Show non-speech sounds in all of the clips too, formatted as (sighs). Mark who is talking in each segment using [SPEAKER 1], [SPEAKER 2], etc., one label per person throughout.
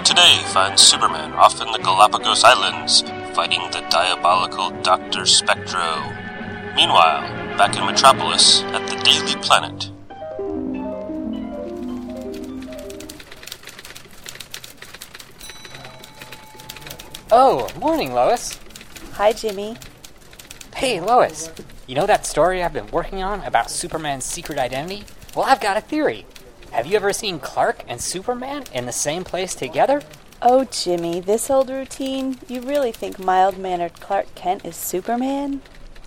[SPEAKER 1] Our story today finds Superman off in the Galapagos Islands fighting the diabolical Dr. Spectro. Meanwhile, back in Metropolis at the Daily Planet.
[SPEAKER 2] Oh, morning, Lois.
[SPEAKER 3] Hi, Jimmy.
[SPEAKER 2] Hey, Lois. You know that story I've been working on about Superman's secret identity? Well, I've got a theory. Have you ever seen Clark and Superman in the same place together?
[SPEAKER 3] Oh, Jimmy, this old routine? You really think mild mannered Clark Kent is Superman?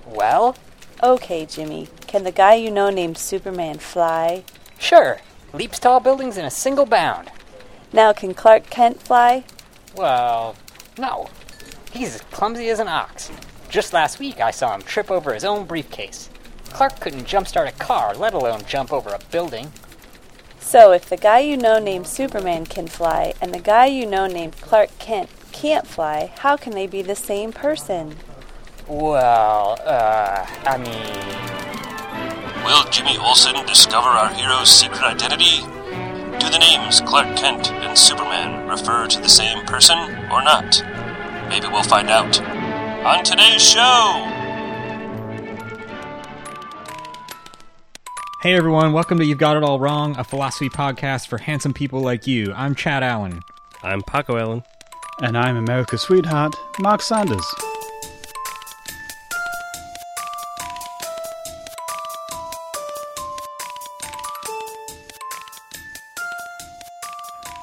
[SPEAKER 2] Well,
[SPEAKER 3] Okay, Jimmy. Can the guy you know named Superman fly?
[SPEAKER 2] sure. Leaps tall buildings in a single bound.
[SPEAKER 3] Now, can Clark Kent fly?
[SPEAKER 2] Well, no. He's as clumsy as an ox. Just last week I saw him trip over his own briefcase. Clark couldn't jumpstart a car, let alone jump over a building.
[SPEAKER 3] So, if the guy you know named Superman can fly and the guy you know named Clark Kent can't fly, how can they be the same person?
[SPEAKER 2] Well, uh, I mean.
[SPEAKER 1] Will Jimmy Olsen discover our hero's secret identity? Do the names Clark Kent and Superman refer to the same person or not? Maybe we'll find out. On today's show!
[SPEAKER 4] Hey everyone, welcome to You've Got It All Wrong, a philosophy podcast for handsome people like you. I'm Chad Allen.
[SPEAKER 5] I'm Paco Allen.
[SPEAKER 6] And I'm America's sweetheart, Mark Sanders.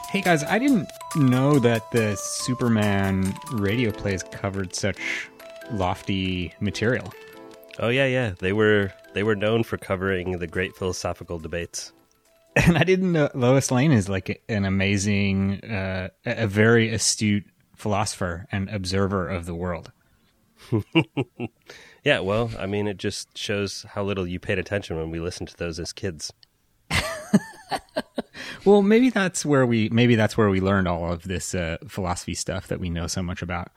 [SPEAKER 4] Hey guys, I didn't know that the Superman radio plays covered such lofty material.
[SPEAKER 5] Oh yeah, yeah. They were they were known for covering the great philosophical debates. (laughs)
[SPEAKER 4] And I didn't know Lois Lane is like an amazing, uh, a very astute philosopher and observer of the world. (laughs)
[SPEAKER 5] Yeah, well, I mean, it just shows how little you paid attention when we listened to those as kids. (laughs)
[SPEAKER 4] Well, maybe that's where we maybe that's where we learned all of this uh, philosophy stuff that we know so much about.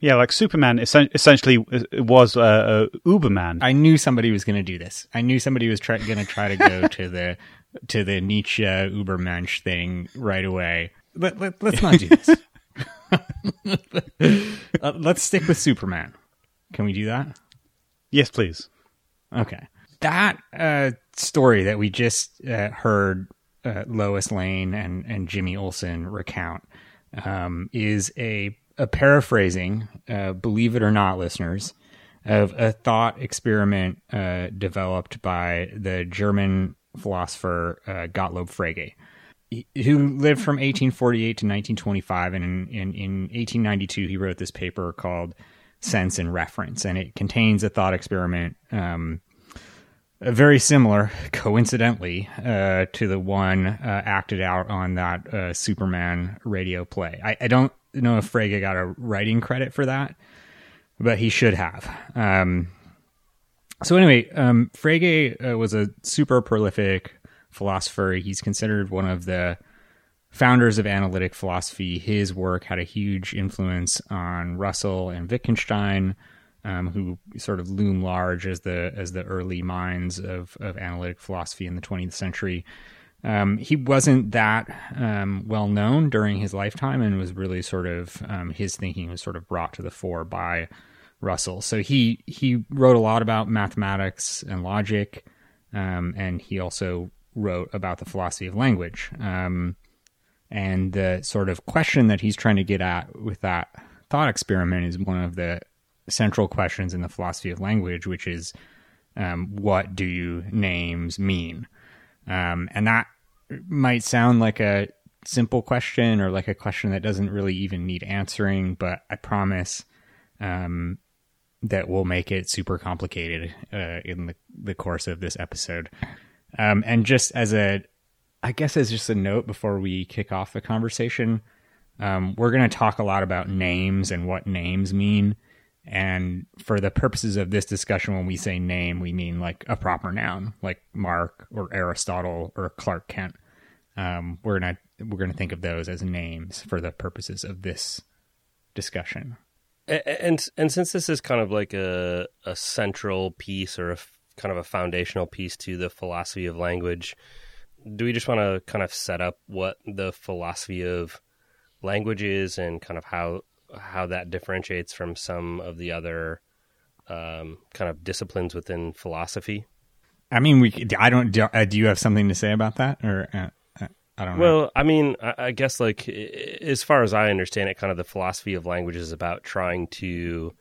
[SPEAKER 6] Yeah, like Superman essen- essentially was uh, uh, Uberman.
[SPEAKER 4] I knew somebody was going to do this. I knew somebody was try- going to try to go (laughs) to the to the Nietzsche Ubermensch thing right away. Let, let, let's not do this. (laughs) uh, let's stick with Superman. Can we do that?
[SPEAKER 6] yes, please.
[SPEAKER 4] Okay. That uh, story that we just uh, heard uh, Lois Lane and, and Jimmy Olsen recount um, is a, a paraphrasing, uh, believe it or not, listeners, of a thought experiment uh, developed by the German philosopher uh, Gottlob Frege, who lived from 1848 to 1925. And in, in, in 1892, he wrote this paper called Sense and Reference, and it contains a thought experiment. Um, uh, very similar, (laughs) coincidentally, uh, to the one uh, acted out on that uh, Superman radio play. I, I don't know if Frege got a writing credit for that, but he should have. Um, so anyway, um, Frege uh, was a super prolific philosopher. He's considered one of the founders of analytic philosophy. His work had a huge influence on Russell and Wittgenstein, um, who sort of loom large as the as the early minds of of analytic philosophy in the 20th century. Um, he wasn't that um, well known during his lifetime, and was really sort of um, his thinking was sort of brought to the fore by Russell. So he he wrote a lot about mathematics and logic, um, and he also wrote about the philosophy of language. Um, and the sort of question that he's trying to get at with that thought experiment is one of the central questions in the philosophy of language, which is um, what do names mean? Um, and that might sound like a simple question or like a question that doesn't really even need answering, but I promise um, that we'll make it super complicated uh, in the, the course of this episode. Um, and just as a, I guess as just a note before we kick off the conversation, um, we're going to talk a lot about names and what names mean. And for the purposes of this discussion, when we say name, we mean like a proper noun, like Mark or Aristotle or Clark Kent. Um, we're gonna we're gonna think of those as names for the purposes of this discussion.
[SPEAKER 5] A- And and since this is kind of like a a central piece or a f- kind of a foundational piece to the philosophy of language, do we just want to kind of set up what the philosophy of language is and kind of how how that differentiates from some of the other um, kind of disciplines within philosophy.
[SPEAKER 4] I mean, we. I don't. Do, uh, do you have something to say about that, or uh, uh I don't know?
[SPEAKER 5] Well, I mean, I, I guess like as far as I understand it, kind of the philosophy of language is about trying to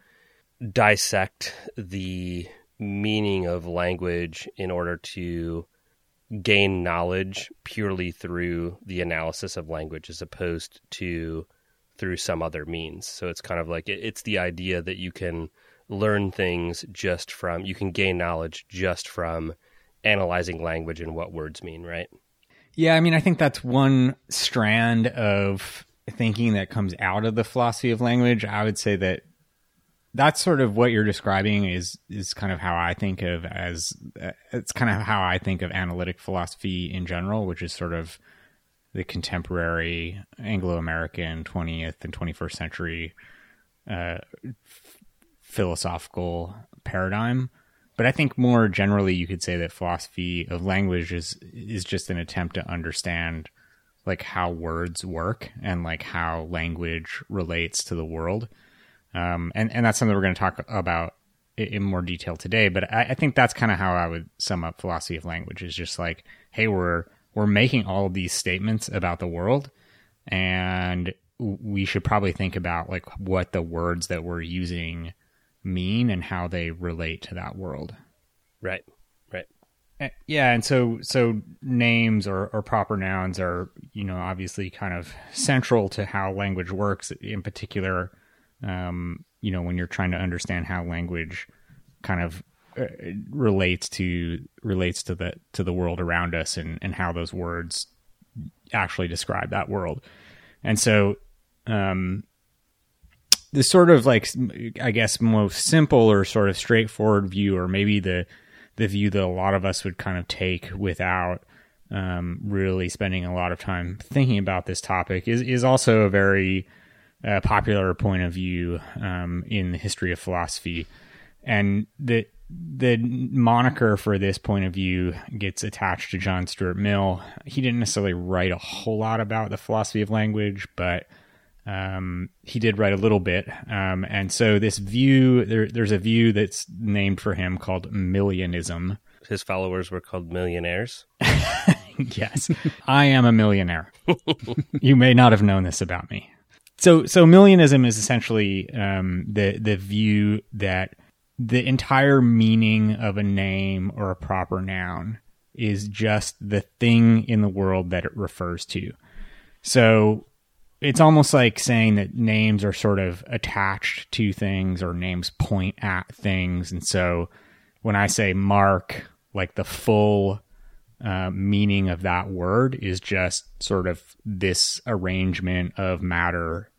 [SPEAKER 5] dissect the meaning of language in order to gain knowledge purely through the analysis of language as opposed to through some other means. So it's kind of like it, it's the idea that you can learn things just from you can gain knowledge just from analyzing language and what words mean, right?
[SPEAKER 4] Yeah, I mean, I think that's one strand of thinking that comes out of the philosophy of language. I would say that that's sort of what you're describing is is kind of how I think of as uh, it's kind of how I think of analytic philosophy in general, which is sort of the contemporary Anglo-American 20th and 21st century uh, f- philosophical paradigm. But I think more generally, you could say that philosophy of language is is just an attempt to understand like how words work and like how language relates to the world. Um, and and that's something we're going to talk about in more detail today. But I, I think that's kind of how I would sum up philosophy of language is just like, hey, we're we're making all of these statements about the world, and we should probably think about like what the words that we're using mean and how they relate to that world.
[SPEAKER 5] Right. Right.
[SPEAKER 4] Uh, Yeah, and so so names or, or proper nouns are you know obviously kind of central to how language works. In particular, um, you know when you're trying to understand how language kind of relates to relates to the to the world around us and and how those words actually describe that world. And so, um, the sort of like I guess most simple or sort of straightforward view, or maybe the the view that a lot of us would kind of take without um, really spending a lot of time thinking about this topic, is is also a very uh, popular point of view um, in the history of philosophy, and the the moniker for this point of view gets attached to John Stuart Mill. He didn't necessarily write a whole lot about the philosophy of language, but um, he did write a little bit. Um, and so this view, there, there's a view that's named for him called Millianism.
[SPEAKER 5] His followers were called millionaires. (laughs)
[SPEAKER 4] yes, I am a millionaire. (laughs) you may not have known this about me. So, so millianism is essentially um, the the view that the entire meaning of a name or a proper noun is just the thing in the world that it refers to. So, it's almost like saying that names are sort of attached to things or names point at things, and so when I say Mark, like the full uh, meaning of that word is just sort of this arrangement of matter,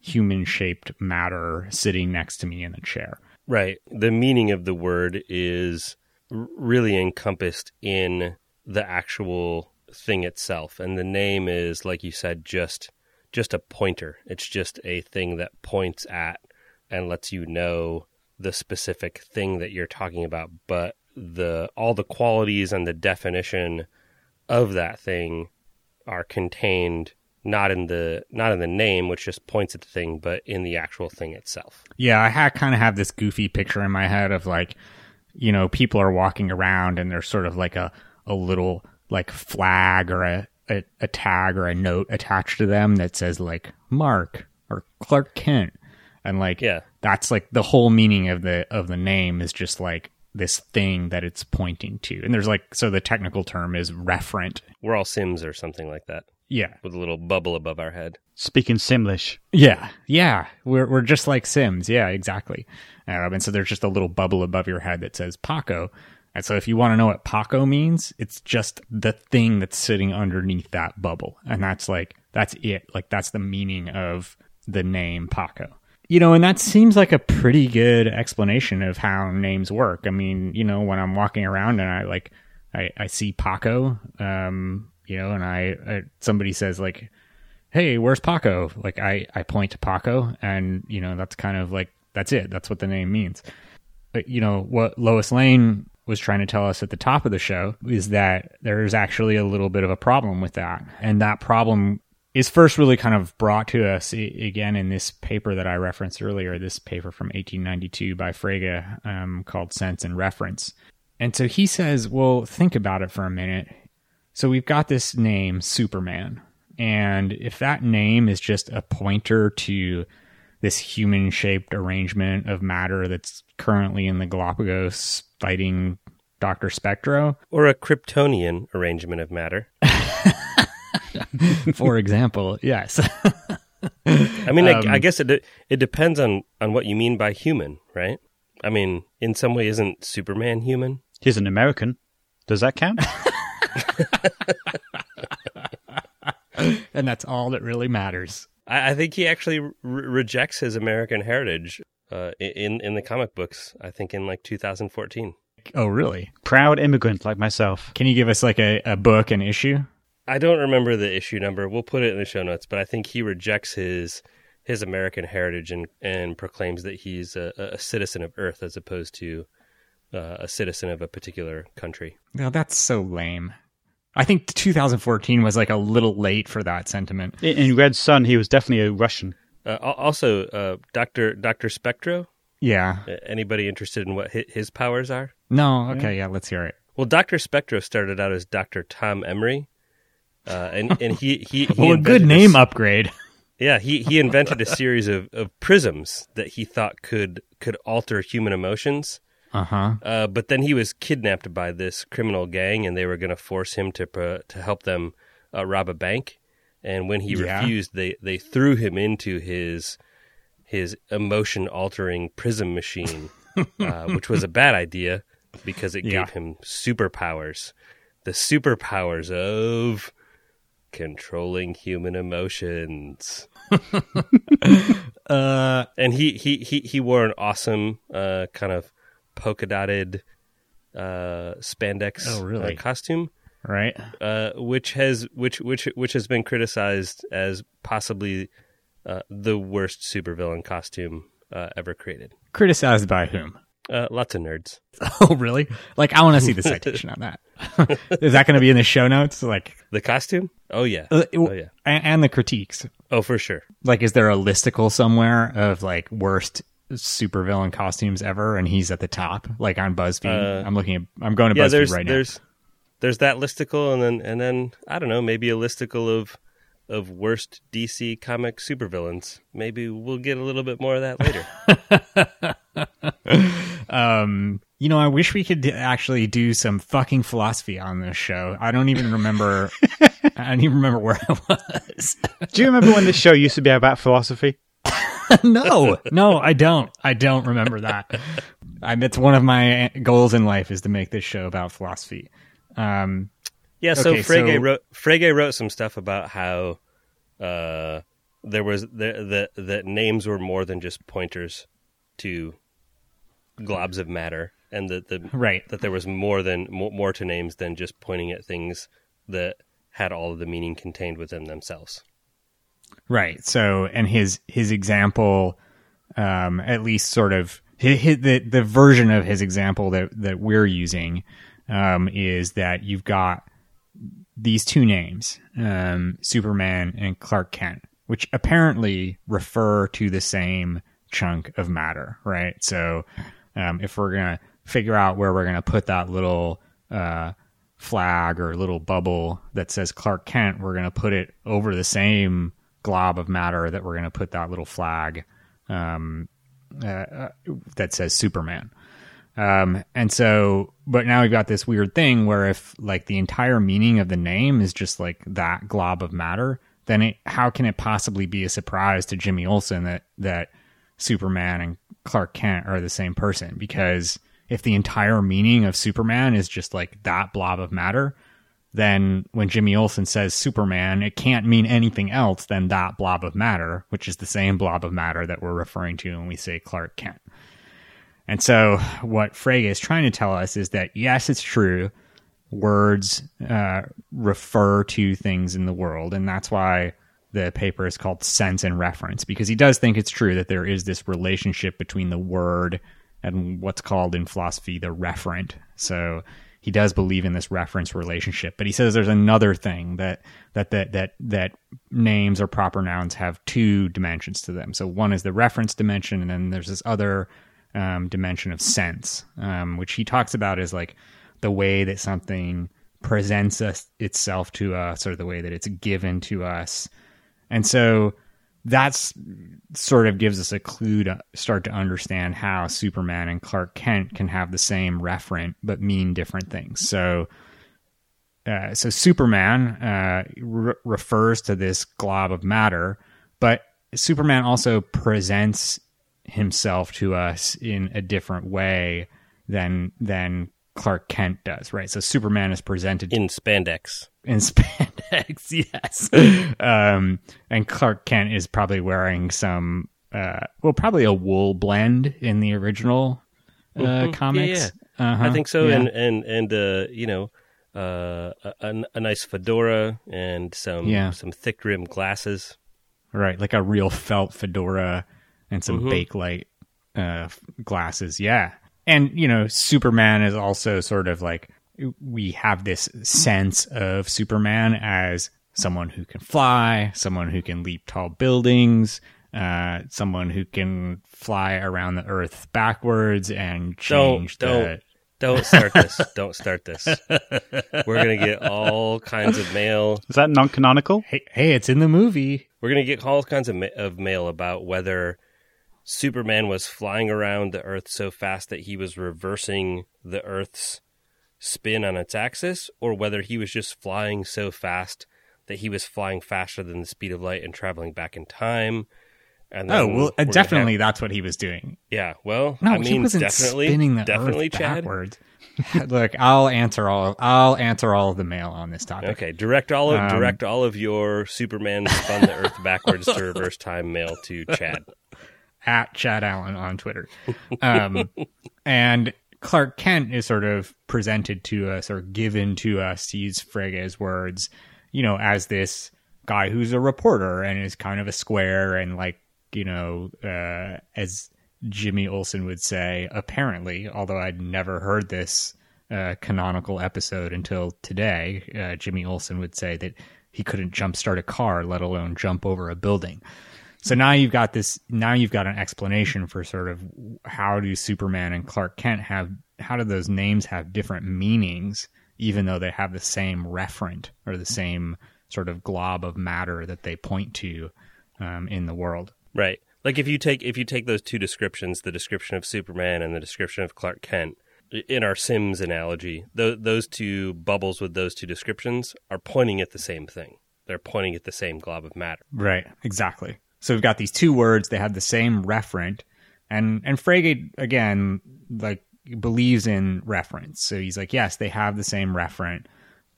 [SPEAKER 4] human shaped matter sitting next to me in a chair.
[SPEAKER 5] Right. The meaning of the word is really encompassed in the actual thing itself, and the name is, like you said, just just a pointer. It's just a thing that points at and lets you know the specific thing that you're talking about. But the all the qualities and the definition of that thing are contained not in the not in the name, which just points at the thing, but in the actual thing itself.
[SPEAKER 4] Yeah, I ha- kind of have this goofy picture in my head of like, you know, people are walking around and there's sort of like a, a little like flag or a, a, a tag or a note attached to them that says like Mark or Clark Kent. And like,
[SPEAKER 5] Yeah.
[SPEAKER 4] that's like the whole meaning of the, of the name is just like this thing that it's pointing to. And there's like, so the technical term is referent.
[SPEAKER 5] We're all Sims or something like that,
[SPEAKER 4] Yeah.
[SPEAKER 5] with a little bubble above our head.
[SPEAKER 6] Speaking Simlish.
[SPEAKER 4] Yeah, yeah, we're we're just like Sims. Yeah, exactly. Um, and so there's just a little bubble above your head that says Paco. And so if you want to know what Paco means, it's just the thing that's sitting underneath that bubble, and that's like that's it. Like that's the meaning of the name Paco. You know, and that seems like a pretty good explanation of how names work. I mean, you know, when I'm walking around and I like I, I see Paco, um, you know, and I, I somebody says like hey, where's Paco? Like I, I point to Paco and, you know, that's kind of like, that's it. That's what the name means. But, you know, what Lois Lane was trying to tell us at the top of the show is that there's actually a little bit of a problem with that. And that problem is first really kind of brought to us again in this paper that I referenced earlier, this paper from 1892 by Frege um, called Sense and Reference. And so he says, well, think about it for a minute. So we've got this name, Superman. And if that name is just a pointer to this human shaped arrangement of matter that's currently in the Galapagos fighting Dr. Spectro,
[SPEAKER 5] Or a Kryptonian arrangement of matter. (laughs)
[SPEAKER 4] for example, yes. (laughs)
[SPEAKER 5] I mean,
[SPEAKER 4] Um,
[SPEAKER 5] I, I guess it de- it depends on on what you mean by human, right? I mean, in some way, isn't Superman human?
[SPEAKER 6] He's an American. Does that count? (laughs) (laughs)
[SPEAKER 4] and that's all that really matters.
[SPEAKER 5] I, I think he actually re- rejects his American heritage uh, in in the comic books. I think in like 2014.
[SPEAKER 4] Oh, really?
[SPEAKER 6] Proud immigrant like myself.
[SPEAKER 4] Can you give us like a, a book and issue?
[SPEAKER 5] I don't remember the issue number. We'll put it in the show notes, but I think he rejects his his American heritage and and proclaims that he's a, a citizen of Earth as opposed to uh, a citizen of a particular country.
[SPEAKER 4] No, that's so lame. I think 2014 was like a little late for that sentiment.
[SPEAKER 6] In, in Red Son, he was definitely a Russian.
[SPEAKER 5] Uh, also, uh, Doctor Doctor Spectro.
[SPEAKER 4] Yeah.
[SPEAKER 5] Uh, Anybody interested in what his powers are?
[SPEAKER 4] No. Okay. Yeah. Let's hear it.
[SPEAKER 5] Well, Doctor Spectro started out as Doctor Tom Emery, uh, and and he he, he (laughs)
[SPEAKER 4] Well, a good name
[SPEAKER 5] s-
[SPEAKER 4] upgrade.
[SPEAKER 5] Yeah, he he invented a series of, of prisms that he thought could could alter human emotions.
[SPEAKER 4] Uh huh.
[SPEAKER 5] Uh, but then he was kidnapped by this criminal gang, and they were going to force him to to help them uh, rob a bank. And when he
[SPEAKER 4] Yeah.
[SPEAKER 5] refused, they they threw him into his his emotion altering prism machine, (laughs) uh, which was a bad idea because it
[SPEAKER 4] Yeah.
[SPEAKER 5] gave him superpowers, the superpowers of controlling human emotions. (laughs) (laughs)
[SPEAKER 4] Uh.
[SPEAKER 5] and he he he he wore an awesome uh kind of polka dotted uh spandex
[SPEAKER 4] Oh, really?
[SPEAKER 5] uh, costume
[SPEAKER 4] Right.
[SPEAKER 5] uh which has which which which has been criticized as possibly uh, the worst supervillain costume uh, ever created
[SPEAKER 4] Criticized by whom?
[SPEAKER 5] uh lots of nerds (laughs)
[SPEAKER 4] Oh, really? Like, I want to see the citation on that. (laughs) Is that going to be in the show notes? Like,
[SPEAKER 5] the costume oh yeah
[SPEAKER 4] uh,
[SPEAKER 5] oh yeah
[SPEAKER 4] and, and the critiques.
[SPEAKER 5] oh for sure
[SPEAKER 4] Like, is there a listicle somewhere of like worst supervillain costumes ever, and he's at the top, like on BuzzFeed? I'm looking at. I'm going to
[SPEAKER 5] yeah
[SPEAKER 4] BuzzFeed
[SPEAKER 5] there's
[SPEAKER 4] right
[SPEAKER 5] there's there's that listicle and then and then i don't know maybe a listicle of of worst dc comic supervillains maybe we'll get a little bit more of that later. (laughs)
[SPEAKER 4] Um, you know, I wish we could actually do some fucking philosophy on this show. I don't even remember. (laughs) I don't even remember where I was.
[SPEAKER 6] Do you remember when this show used to be about philosophy? (laughs)
[SPEAKER 4] no, no, I don't. I don't remember that. I, that's one of my goals in life is to make this show about philosophy. Um,
[SPEAKER 5] Yeah, so
[SPEAKER 4] Okay,
[SPEAKER 5] Frege
[SPEAKER 4] so-
[SPEAKER 5] wrote Frege wrote some stuff about how uh, there was the, the the names were more than just pointers to globs of matter, and that the
[SPEAKER 4] Right.
[SPEAKER 5] that there was more than more, more to names than just pointing at things that had all of the meaning contained within themselves.
[SPEAKER 4] Right. So, and his his example, um, at least sort of his, his, the the version of his example that that we're using, um, is that you've got these two names, um, Superman and Clark Kent, which apparently refer to the same chunk of matter, right? So, um, if we're gonna figure out where we're gonna put that little uh, flag or little bubble that says Clark Kent, we're gonna put it over the same glob of matter that we're gonna put that little flag um, uh, uh, that says Superman. Um, and so, but now we've got this weird thing where if like the entire meaning of the name is just like that glob of matter, then it, how can it possibly be a surprise to Jimmy Olsen that, that Superman and Clark Kent are the same person? Because if the entire meaning of Superman is just like that blob of matter, then when Jimmy Olsen says Superman, it can't mean anything else than that blob of matter, which is the same blob of matter that we're referring to when we say Clark Kent. And so, what Frege is trying to tell us is that yes, it's true. Words uh, refer to things in the world, and that's why the paper is called Sense and Reference because he does think it's true that there is this relationship between the word and what's called in philosophy the referent. So he does believe in this reference relationship, but he says there's another thing that that that that that names or proper nouns have two dimensions to them. So one is the reference dimension, and then there's this other um, dimension of sense, um, which he talks about as like the way that something presents us, itself to us, or the way that it's given to us, and so that's sort of gives us a clue to start to understand how Superman and Clark Kent can have the same referent but mean different things. So, uh, so Superman uh, re- refers to this glob of matter, but Superman also presents himself to us in a different way than than Clark Kent does, right? So Superman is presented
[SPEAKER 5] in spandex.
[SPEAKER 4] In (laughs) spandex, yes. um, and Clark Kent is probably wearing some, uh, well, probably a wool blend in the original uh,
[SPEAKER 5] Mhm.
[SPEAKER 4] comics.
[SPEAKER 5] Yeah,
[SPEAKER 4] Uh-huh,
[SPEAKER 5] I think so,
[SPEAKER 4] yeah.
[SPEAKER 5] and and and uh, you know, uh, a, a, nice fedora and some
[SPEAKER 4] Yeah.
[SPEAKER 5] some thick rimmed glasses.
[SPEAKER 4] right, like a real felt fedora and some
[SPEAKER 5] Mhm.
[SPEAKER 4] bakelite uh, glasses. Yeah, and you know, Superman is also sort of like we have this sense of Superman as someone who can fly, someone who can leap tall buildings. Uh, someone who can fly around the earth backwards and change
[SPEAKER 5] Don't-
[SPEAKER 4] the
[SPEAKER 5] don't. Don't start this. don't start this. (laughs) We're gonna get all kinds of mail.
[SPEAKER 6] Is that non-canonical?
[SPEAKER 4] hey, hey, it's in the movie.
[SPEAKER 5] We're gonna get all kinds of, ma- of mail about whether Superman was flying around the Earth so fast that he was reversing the Earth's spin on its axis, or whether he was just flying so fast that he was flying faster than the speed of light and traveling back in time. And
[SPEAKER 4] Oh well, definitely
[SPEAKER 5] have-
[SPEAKER 4] that's what he was doing.
[SPEAKER 5] yeah. Well,
[SPEAKER 4] No,
[SPEAKER 5] I mean,
[SPEAKER 4] he wasn't
[SPEAKER 5] definitely,
[SPEAKER 4] spinning the
[SPEAKER 5] definitely,
[SPEAKER 4] earth
[SPEAKER 5] Chad.
[SPEAKER 4] backwards. (laughs) Look, I'll answer all. Of, I'll answer all of the mail on this topic.
[SPEAKER 5] Okay, direct all of
[SPEAKER 4] Um,
[SPEAKER 5] direct all of your Superman spun the Earth backwards to reverse (laughs) time mail to Chad.
[SPEAKER 4] At Chad Allen on Twitter, um, (laughs) and Clark Kent is sort of presented to us or given to us, to use Frege's words, you know, as this guy who's a reporter and is kind of a square and like you know, uh, as Jimmy Olsen would say, apparently, although I'd never heard this uh, canonical episode until today, uh, Jimmy Olsen would say that he couldn't jumpstart a car, let alone jump over a building. So now you've got this. Now you've got an explanation for sort of how do Superman and Clark Kent have? How do those names have different meanings, even though they have the same referent or the same sort of glob of matter that they point to um, in the world?
[SPEAKER 5] Right. Like if you take if you take those two descriptions, the description of Superman and the description of Clark Kent, in our Sims analogy, th- those two bubbles with those two descriptions are pointing at the same thing. They're pointing at the same glob of matter.
[SPEAKER 4] Right, exactly. So we've got these two words, they have the same referent, and and Frege again like believes in reference. So he's like, yes, they have the same referent,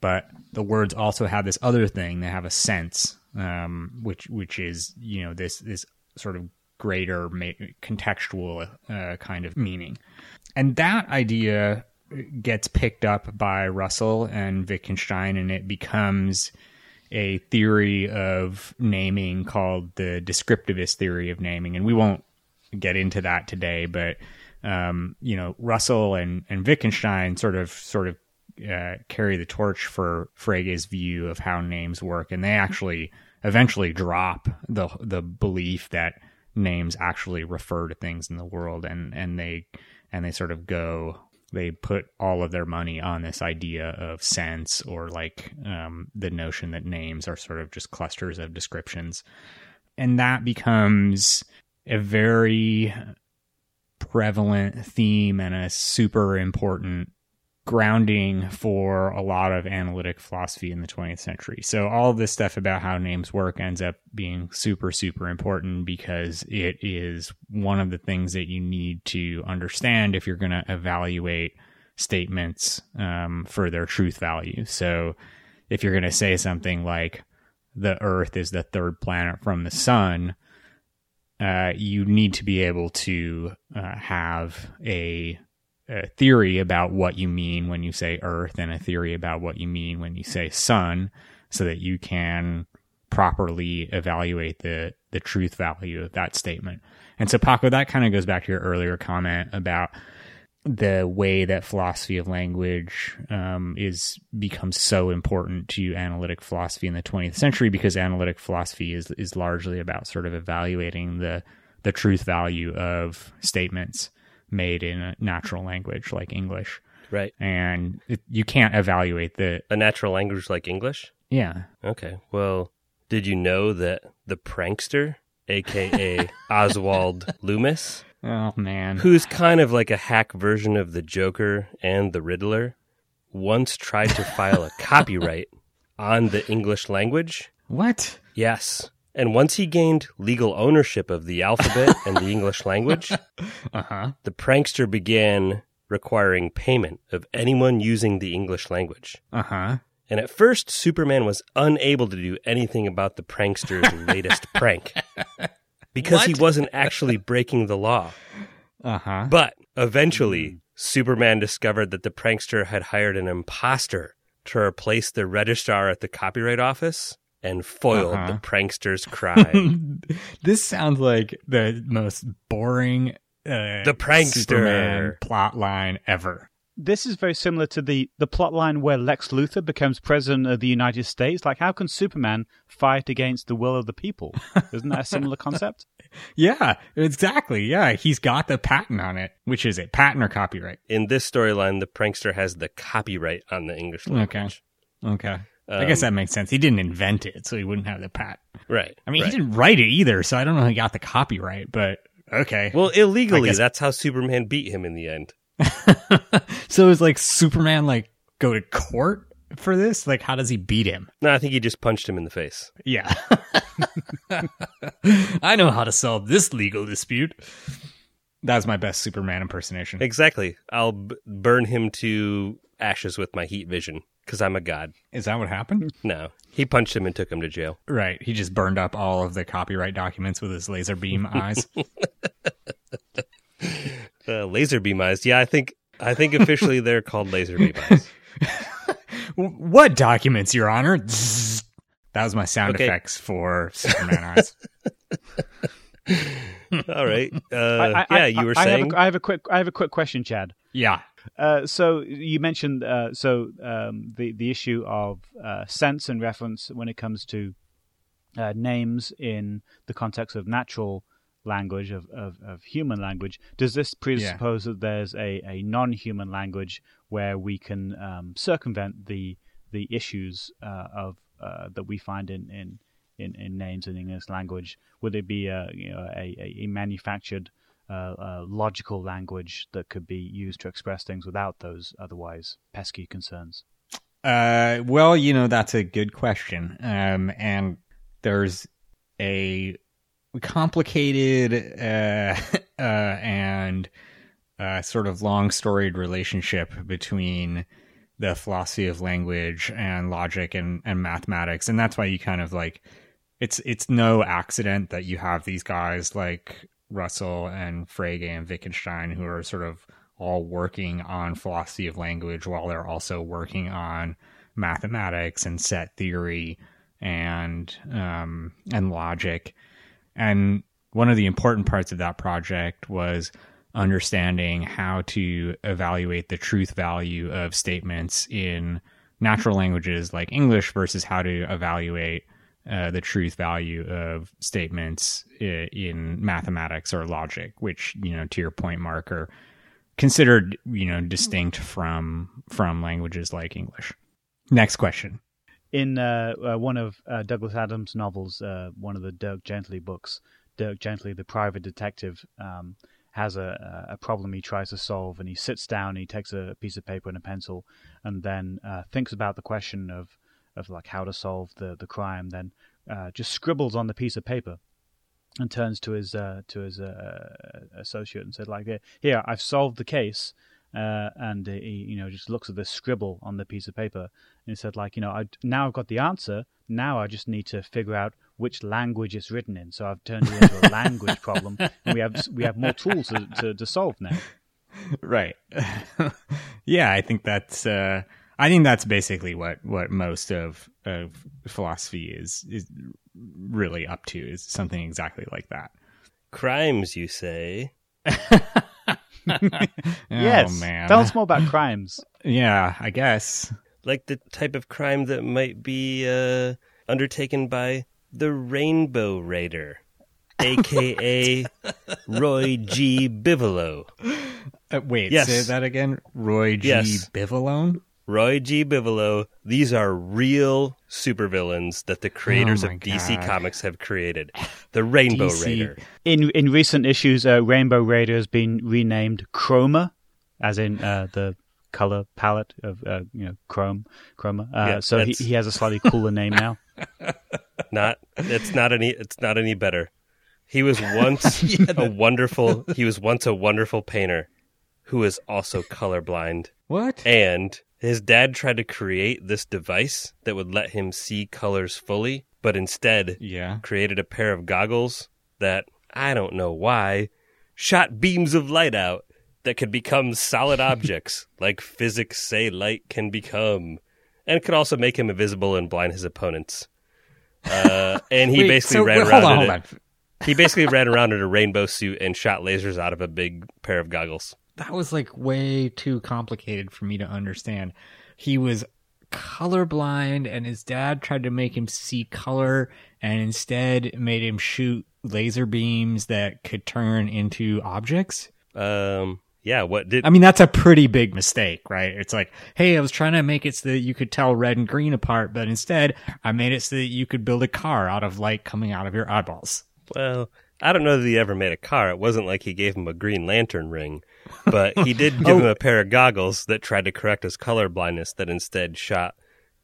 [SPEAKER 4] but the words also have this other thing. They have a sense, um, which which is you know this this sort of greater ma- contextual uh, kind of meaning, and that idea gets picked up by Russell and Wittgenstein, and it becomes a theory of naming called the descriptivist theory of naming, and we won't get into that today. But um, you know, Russell and and Wittgenstein sort of sort of uh, carry the torch for Frege's view of how names work, and they actually eventually drop the the belief that names actually refer to things in the world, and and they and they sort of go they put all of their money on this idea of sense or like um, the notion that names are sort of just clusters of descriptions. And that becomes a very prevalent theme and a super important grounding for a lot of analytic philosophy in the 20th century. So all this stuff about how names work ends up being super super important because it is one of the things that you need to understand if you're going to evaluate statements um, for their truth value. So if you're going to say something like the earth is the third planet from the sun, uh, you need to be able to uh, have a, a theory about what you mean when you say earth and a theory about what you mean when you say sun so that you can properly evaluate the, the truth value of that statement. And so, Paco, that kind of goes back to your earlier comment about the way that philosophy of language um, is becomes so important to analytic philosophy in the 20th century because analytic philosophy is is largely about sort of evaluating the the truth value of statements made in a natural language like English,
[SPEAKER 5] Right.
[SPEAKER 4] and it, you can't evaluate the
[SPEAKER 5] A natural language like English?
[SPEAKER 4] yeah.
[SPEAKER 5] Okay. Well, did you know that the prankster, aka (laughs) Oswald Loomis,
[SPEAKER 4] Oh man,
[SPEAKER 5] who's kind of like a hack version of the Joker and the Riddler, once tried to file a (laughs) copyright on the English language?
[SPEAKER 4] what?
[SPEAKER 5] Yes. And once he gained legal ownership of the alphabet (laughs) and the English language,
[SPEAKER 4] Uh huh.
[SPEAKER 5] the prankster began requiring payment of anyone using the English language.
[SPEAKER 4] Uh huh.
[SPEAKER 5] And at first, Superman was unable to do anything about the prankster's (laughs) latest prank because he wasn't actually breaking the law.
[SPEAKER 4] Uh huh.
[SPEAKER 5] But eventually, Superman discovered that the prankster had hired an imposter to replace the registrar at the Copyright Office and foiled
[SPEAKER 4] Uh-huh.
[SPEAKER 5] the prankster's crime. (laughs)
[SPEAKER 4] this sounds like the most boring uh,
[SPEAKER 5] The prankster.
[SPEAKER 4] Superman plot line ever.
[SPEAKER 6] This is very similar to the, the plot line where Lex Luthor becomes president of the United States. Like, how can Superman fight against the will of the people? Isn't that a similar concept? (laughs)
[SPEAKER 4] Yeah, exactly. Yeah, he's got the patent on it. Which is it? Patent or copyright?
[SPEAKER 5] In this storyline, the prankster has the copyright on the English language.
[SPEAKER 4] Okay. Okay. I guess
[SPEAKER 5] Um,
[SPEAKER 4] that makes sense. He didn't invent it, so he wouldn't have the patent.
[SPEAKER 5] Right.
[SPEAKER 4] I mean,
[SPEAKER 5] right.
[SPEAKER 4] he didn't write it either, so I don't know how he got the copyright, but okay.
[SPEAKER 5] Well, illegally, that's how Superman beat him in the end. (laughs)
[SPEAKER 4] so is like Superman like go to court for this? Like, how does he beat him?
[SPEAKER 5] No, I think he just punched him in the face.
[SPEAKER 4] Yeah. (laughs) I know how to solve this legal dispute. That's my best Superman impersonation.
[SPEAKER 5] Exactly. I'll b- burn him to ashes with my heat vision because I'm a god.
[SPEAKER 4] Is that what happened? (laughs)
[SPEAKER 5] No, he punched him and took him to jail.
[SPEAKER 4] Right. He just burned up all of the copyright documents with his laser beam eyes. (laughs)
[SPEAKER 5] Uh, laser beam eyes. Yeah, I think I think officially they're called laser beam eyes. (laughs)
[SPEAKER 4] What documents, Your Honor? Zzz. That was my sound
[SPEAKER 5] Okay.
[SPEAKER 4] effects for Superman eyes.
[SPEAKER 5] All right. Uh,
[SPEAKER 6] I, I,
[SPEAKER 5] yeah,
[SPEAKER 6] I-
[SPEAKER 5] you were
[SPEAKER 6] I
[SPEAKER 5] saying.
[SPEAKER 6] Have a, I have a quick. I have a quick question, Chad.
[SPEAKER 4] Yeah.
[SPEAKER 6] Uh, so you mentioned uh, so um, the the issue of uh, sense and reference when it comes to uh, names in the context of natural language of, of, of human language. Does this presuppose that there's a, a non-human language where we can um, circumvent the the issues uh, of uh, that we find in, in, in, in names in English language? Would it be a you know a, a- a manufactured uh, uh, logical language that could be used to express things without those otherwise pesky concerns?
[SPEAKER 4] Uh, well, you know, that's a good question. Um, and there's a complicated uh, (laughs) uh, and uh, sort of long storied relationship between the philosophy of language and logic and, and mathematics. And that's why you kind of like it's it's no accident that you have these guys like Russell and Frege and Wittgenstein who are sort of all working on philosophy of language while they're also working on mathematics and set theory and um, and logic. And one of the important parts of that project was understanding how to evaluate the truth value of statements in natural languages like English versus how to evaluate uh, the truth value of statements in mathematics or logic, which you know, to your point, Mark, are considered you know distinct from from languages like English. Next question.
[SPEAKER 6] In uh, uh, one of uh, Douglas Adams' novels, uh, one of the Dirk Gently books, Dirk Gently, the private detective, um, has a, a problem he tries to solve, and he sits down, he takes a piece of paper and a pencil, and then uh, thinks about the question of, of like how to solve the, the crime, then uh, just scribbles on the piece of paper, and turns to his uh, to his uh, associate and said like, "Here, I've solved the case." Uh, and he, you know, just looks at this scribble on the piece of paper, and he said, like, you know, I, now I've got the answer. Now I just need to figure out which language it's written in. So I've turned it into a (laughs) language problem, and we have we have more tools to, to, to solve now.
[SPEAKER 4] Right. (laughs) yeah, I think that's uh I think that's basically what what most of of philosophy is is really up to is something exactly like that.
[SPEAKER 5] Crimes, you say? (laughs)
[SPEAKER 6] yes.
[SPEAKER 4] Oh man.
[SPEAKER 6] Tell us more about crimes.
[SPEAKER 4] Yeah, I guess.
[SPEAKER 5] Like the type of crime that might be uh, undertaken by the Rainbow Raider, (laughs) aka Roy G. Bivolo.
[SPEAKER 4] Uh, wait,
[SPEAKER 5] Yes.
[SPEAKER 4] say that again. Roy G.
[SPEAKER 5] Yes.
[SPEAKER 4] Bivalone.
[SPEAKER 5] Roy G. Bivolo. These are real supervillains that the creators
[SPEAKER 4] Oh
[SPEAKER 5] of DC
[SPEAKER 4] God.
[SPEAKER 5] Comics have created. The Rainbow
[SPEAKER 4] DC.
[SPEAKER 5] Raider.
[SPEAKER 6] In in recent issues, uh, Rainbow Raider has been renamed Chroma, as in uh, the color palette of uh, you know Chrome, Chroma. Uh,
[SPEAKER 5] Yeah,
[SPEAKER 6] so he,
[SPEAKER 5] that's-
[SPEAKER 6] he has a slightly cooler name now. (laughs)
[SPEAKER 5] Not it's not any it's not any better. He was (laughs) once (laughs) a wonderful he was once a wonderful painter who was also colorblind.
[SPEAKER 4] What?
[SPEAKER 5] And his dad tried to create this device that would let him see colors fully, but instead
[SPEAKER 4] Yeah.
[SPEAKER 5] created a pair of goggles that I don't know why shot beams of light out that could become solid (laughs) objects like physics say light can become and could also make him invisible and blind his opponents. Uh, and he (laughs)
[SPEAKER 4] Wait,
[SPEAKER 5] basically
[SPEAKER 4] so-
[SPEAKER 5] ran
[SPEAKER 4] wait,
[SPEAKER 5] around
[SPEAKER 4] hold on,
[SPEAKER 5] in a- he basically ran around in a rainbow suit and shot lasers out of a big pair of goggles.
[SPEAKER 4] That was like way too complicated for me to understand. He was colorblind and his dad tried to make him see color and instead made him shoot laser beams that could turn into objects.
[SPEAKER 5] Um, yeah, what did
[SPEAKER 4] I mean, that's a pretty big mistake, right? It's like, hey, I was trying to make it so that you could tell red and green apart, but instead I made it so that you could build a car out of light coming out of your eyeballs.
[SPEAKER 5] Well, I don't know that he ever made a car. It wasn't like he gave him a Green Lantern ring, but he did give oh. him a pair of goggles that tried to correct his color blindness that instead shot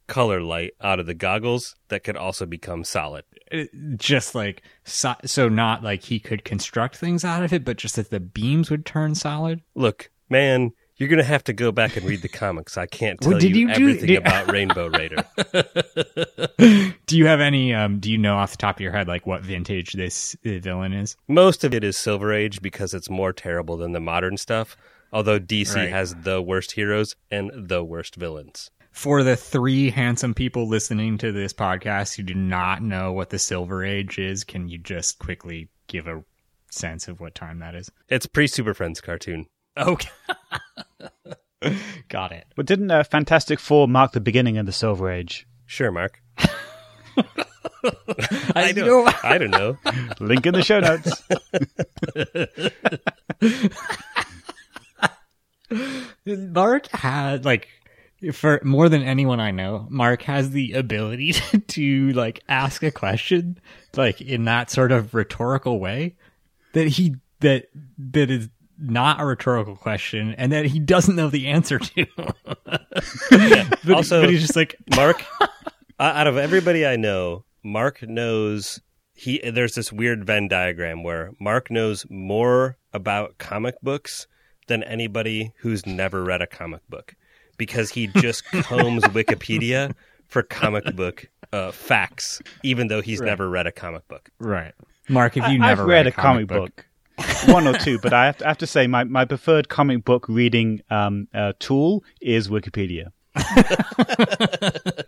[SPEAKER 5] color light out of the goggles that could also become solid.
[SPEAKER 4] It- just like so, so not like he could construct things out of it but just that the beams would turn solid
[SPEAKER 5] Look, man, you're going to have to go back and read the comics. I can't tell
[SPEAKER 4] Well, did
[SPEAKER 5] you,
[SPEAKER 4] you do-
[SPEAKER 5] everything
[SPEAKER 4] did- (laughs)
[SPEAKER 5] about Rainbow Raider. (laughs)
[SPEAKER 4] do you have any um do you know off the top of your head like what vintage this villain is
[SPEAKER 5] Most of it is Silver Age because it's more terrible than the modern stuff, although DC
[SPEAKER 4] Right.
[SPEAKER 5] has the worst heroes and the worst villains.
[SPEAKER 4] for the three handsome people listening to this podcast who do not know what the silver age is can you just quickly give a sense of what time that is
[SPEAKER 5] It's pre Super Friends cartoon.
[SPEAKER 4] Okay (laughs) got it
[SPEAKER 6] But didn't uh, Fantastic Four mark the beginning of the Silver Age?
[SPEAKER 5] Sure, Mark. (laughs)
[SPEAKER 4] i,
[SPEAKER 5] don't, I don't know. (laughs)
[SPEAKER 6] Link in the show notes.
[SPEAKER 4] Mark had like for more than anyone I know, Mark has the ability to, to like ask a question like in that sort of rhetorical way that he that that is not a rhetorical question and that he doesn't know the answer to. (laughs) (laughs) but,
[SPEAKER 5] Also-
[SPEAKER 4] but he's just like
[SPEAKER 5] Mark, (laughs) out of everybody I know, Mark knows he. There's this weird Venn diagram where Mark knows more about comic books than anybody who's never read a comic book because he just combs Wikipedia for comic book uh, facts, even though he's never read a comic book.
[SPEAKER 4] right. Mark, if you
[SPEAKER 6] I,
[SPEAKER 4] never
[SPEAKER 6] have read a comic book, one or two, but I have to, I have to say my, my preferred comic book reading um, uh, tool is Wikipedia. (laughs)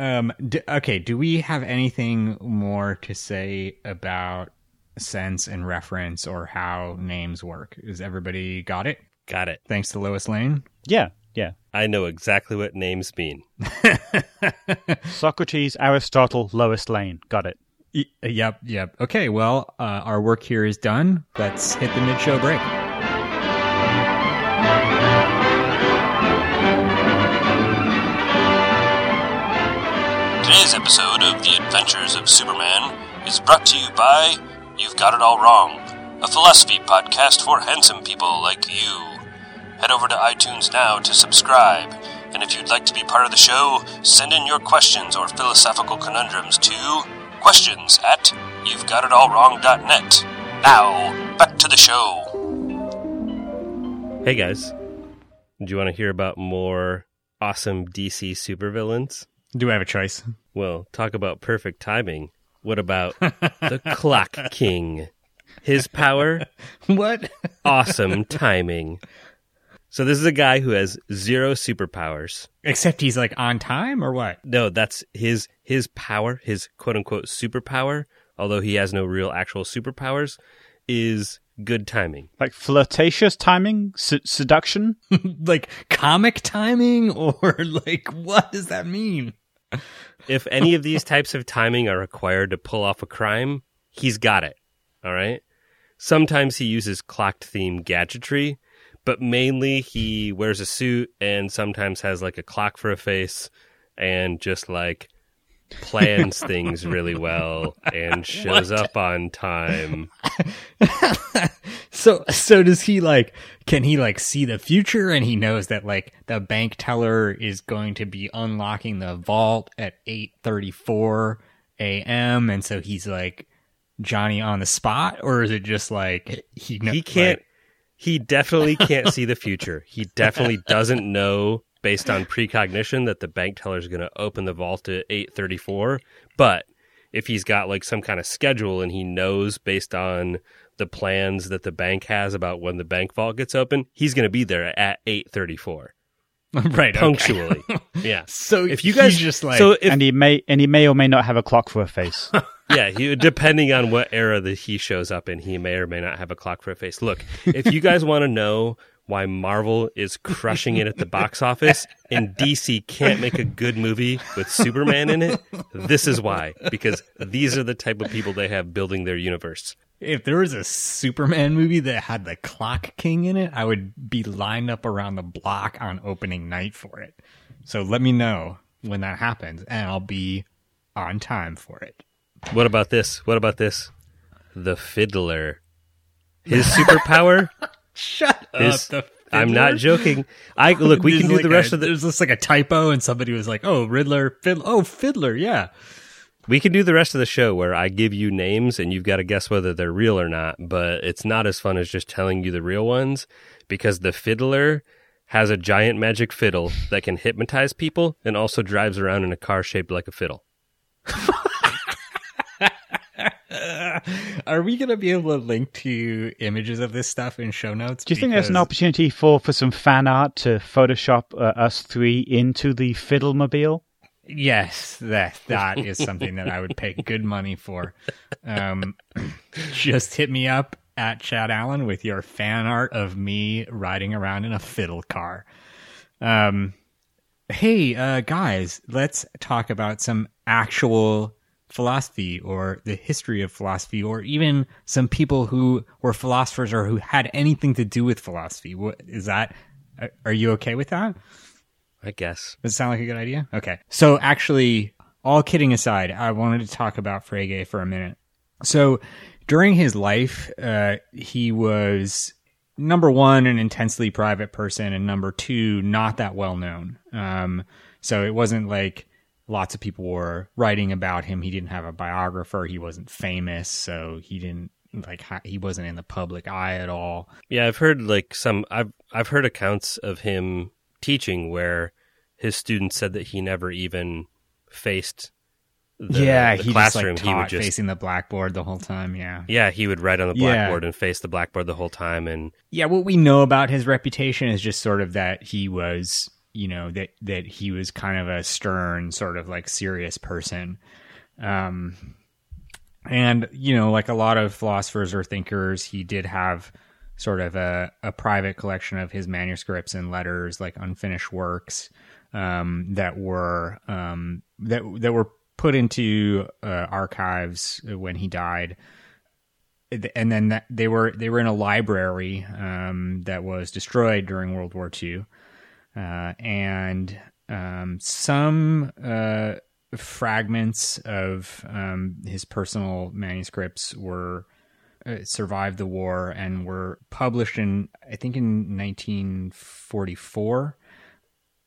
[SPEAKER 4] Um. D- okay. Do we have anything more to say about sense and reference or how names work? Is everybody got it?
[SPEAKER 5] Got it.
[SPEAKER 4] Thanks to Lois Lane.
[SPEAKER 6] Yeah, yeah.
[SPEAKER 5] I know exactly what names mean. (laughs)
[SPEAKER 6] Socrates, Aristotle, Lois Lane. Got it.
[SPEAKER 4] Y- yep. Yep. Okay. Well, uh, our work here is done. Let's hit the mid-show break.
[SPEAKER 1] Today's episode of The Adventures of Superman is brought to you by You've Got It All Wrong, a philosophy podcast for handsome people like you. Head over to iTunes now to subscribe, and if you'd like to be part of the show, send in your questions or philosophical conundrums to questions at you've got it all wrong.net. Now, back to the show.
[SPEAKER 5] Hey guys, do you want to hear about more awesome DC supervillains?
[SPEAKER 4] Do I have a choice?
[SPEAKER 5] Well, talk about perfect timing. What about (laughs) the Clock King? His power, (laughs)
[SPEAKER 4] What?
[SPEAKER 5] awesome timing. So this is a guy who has zero superpowers.
[SPEAKER 4] Except he's like on time or what?
[SPEAKER 5] No, that's his his power, his quote unquote superpower, although he has no real actual superpowers, is good timing.
[SPEAKER 6] Like flirtatious timing, S- seduction. (laughs)
[SPEAKER 4] like comic timing, (laughs) or like what does that mean?
[SPEAKER 5] If any of these types of timing are required to pull off a crime, he's got it. All right. Sometimes he uses clocked theme gadgetry, but mainly he wears a suit and sometimes has like a clock for a face and just like plans (laughs) things really well and shows up on time. (laughs)
[SPEAKER 4] So so does he like can he like see the future and he knows that like the bank teller is going to be unlocking the vault at 8:34 a.m. and so he's like Johnny on the spot or is it just like he kn-
[SPEAKER 5] He can't
[SPEAKER 4] like-
[SPEAKER 5] he definitely can't see the future. He definitely doesn't know based on precognition that the bank teller is going to open the vault at 8:34, but if he's got like some kind of schedule and he knows based on the plans that the bank has about when the bank vault gets open, he's going to be there at 8:34 (laughs)
[SPEAKER 4] right okay.
[SPEAKER 5] punctually. (laughs) yeah.
[SPEAKER 4] So
[SPEAKER 5] If you guys
[SPEAKER 4] he's just like
[SPEAKER 5] so if
[SPEAKER 6] and he may and he may or may not have a clock for a face. (laughs)
[SPEAKER 5] yeah, he, depending on what era that he shows up in, he may or may not have a clock for a face. Look, if you guys want to know why Marvel is crushing it at the box office and DC can't make a good movie with Superman in it, this is why. Because these are the type of people they have building their universe.
[SPEAKER 4] if there was a Superman movie that had the Clock King in it, I would be lined up around the block on opening night for it. So let me know when that happens, and I'll be on time for it.
[SPEAKER 5] What about this? What about this? The Fiddler. His superpower (laughs)
[SPEAKER 4] Shut
[SPEAKER 5] is.
[SPEAKER 4] the
[SPEAKER 5] I'm not joking. I look. We can do
[SPEAKER 4] like
[SPEAKER 5] the rest
[SPEAKER 4] a-
[SPEAKER 5] of the.
[SPEAKER 4] There's just like a typo, and somebody was like, "Oh, Riddler, Fiddler. Oh, Fiddler, yeah."
[SPEAKER 5] We can do the rest of the show where I give you names and you've got to guess whether they're real or not, but it's not as fun as just telling you the real ones because the fiddler has a giant magic fiddle that can hypnotize people and also drives around in a car shaped like a fiddle. (laughs)
[SPEAKER 4] Are we gonna be able to link to images of this stuff in show notes?
[SPEAKER 6] Do you think there's an opportunity for for some fan art to Photoshop uh, us three into the Fiddlemobile?
[SPEAKER 4] Yes, that (laughs) that is something that I would pay good money for. Um, (clears throat) just hit me up at Chad Allen with your fan art of me riding around in a fiddle car. Um, hey, uh, guys, let's talk about some actual philosophy or the history of philosophy, or even some people who were philosophers or who had anything to do with philosophy. What is that? Are- you okay with that?
[SPEAKER 5] I guess.
[SPEAKER 4] Does it sound like a good idea? Okay. So actually, all kidding aside, I wanted to talk about Frege for a minute. So during his life, uh, he was number one, an intensely private person, and number two, not that well known. Um, so it wasn't like lots of people were writing about him. He didn't have a biographer. He wasn't famous, so he didn't like he wasn't in the public eye at all.
[SPEAKER 5] Yeah, I've heard like some I've I've heard accounts of him teaching where his students said that he never even faced the,
[SPEAKER 4] yeah,
[SPEAKER 5] the
[SPEAKER 4] he
[SPEAKER 5] classroom.
[SPEAKER 4] just like
[SPEAKER 5] he would just
[SPEAKER 4] facing the blackboard the whole time. Yeah.
[SPEAKER 5] yeah, he would write on the
[SPEAKER 4] Yeah.
[SPEAKER 5] blackboard and face the blackboard the whole time and
[SPEAKER 4] yeah, what we know about his reputation is just sort of that he was, you know, that that he was kind of a stern, sort of like serious person. Um and you know, like a lot of philosophers or thinkers, he did have sort of a, a private collection of his manuscripts and letters, like unfinished works, um, that were um, that that were put into uh, archives when he died and then that, they were they were in a library um, that was destroyed during World War II, uh, and um, some uh, fragments of um, his personal manuscripts were uh, survived the war and were published in I think in 1944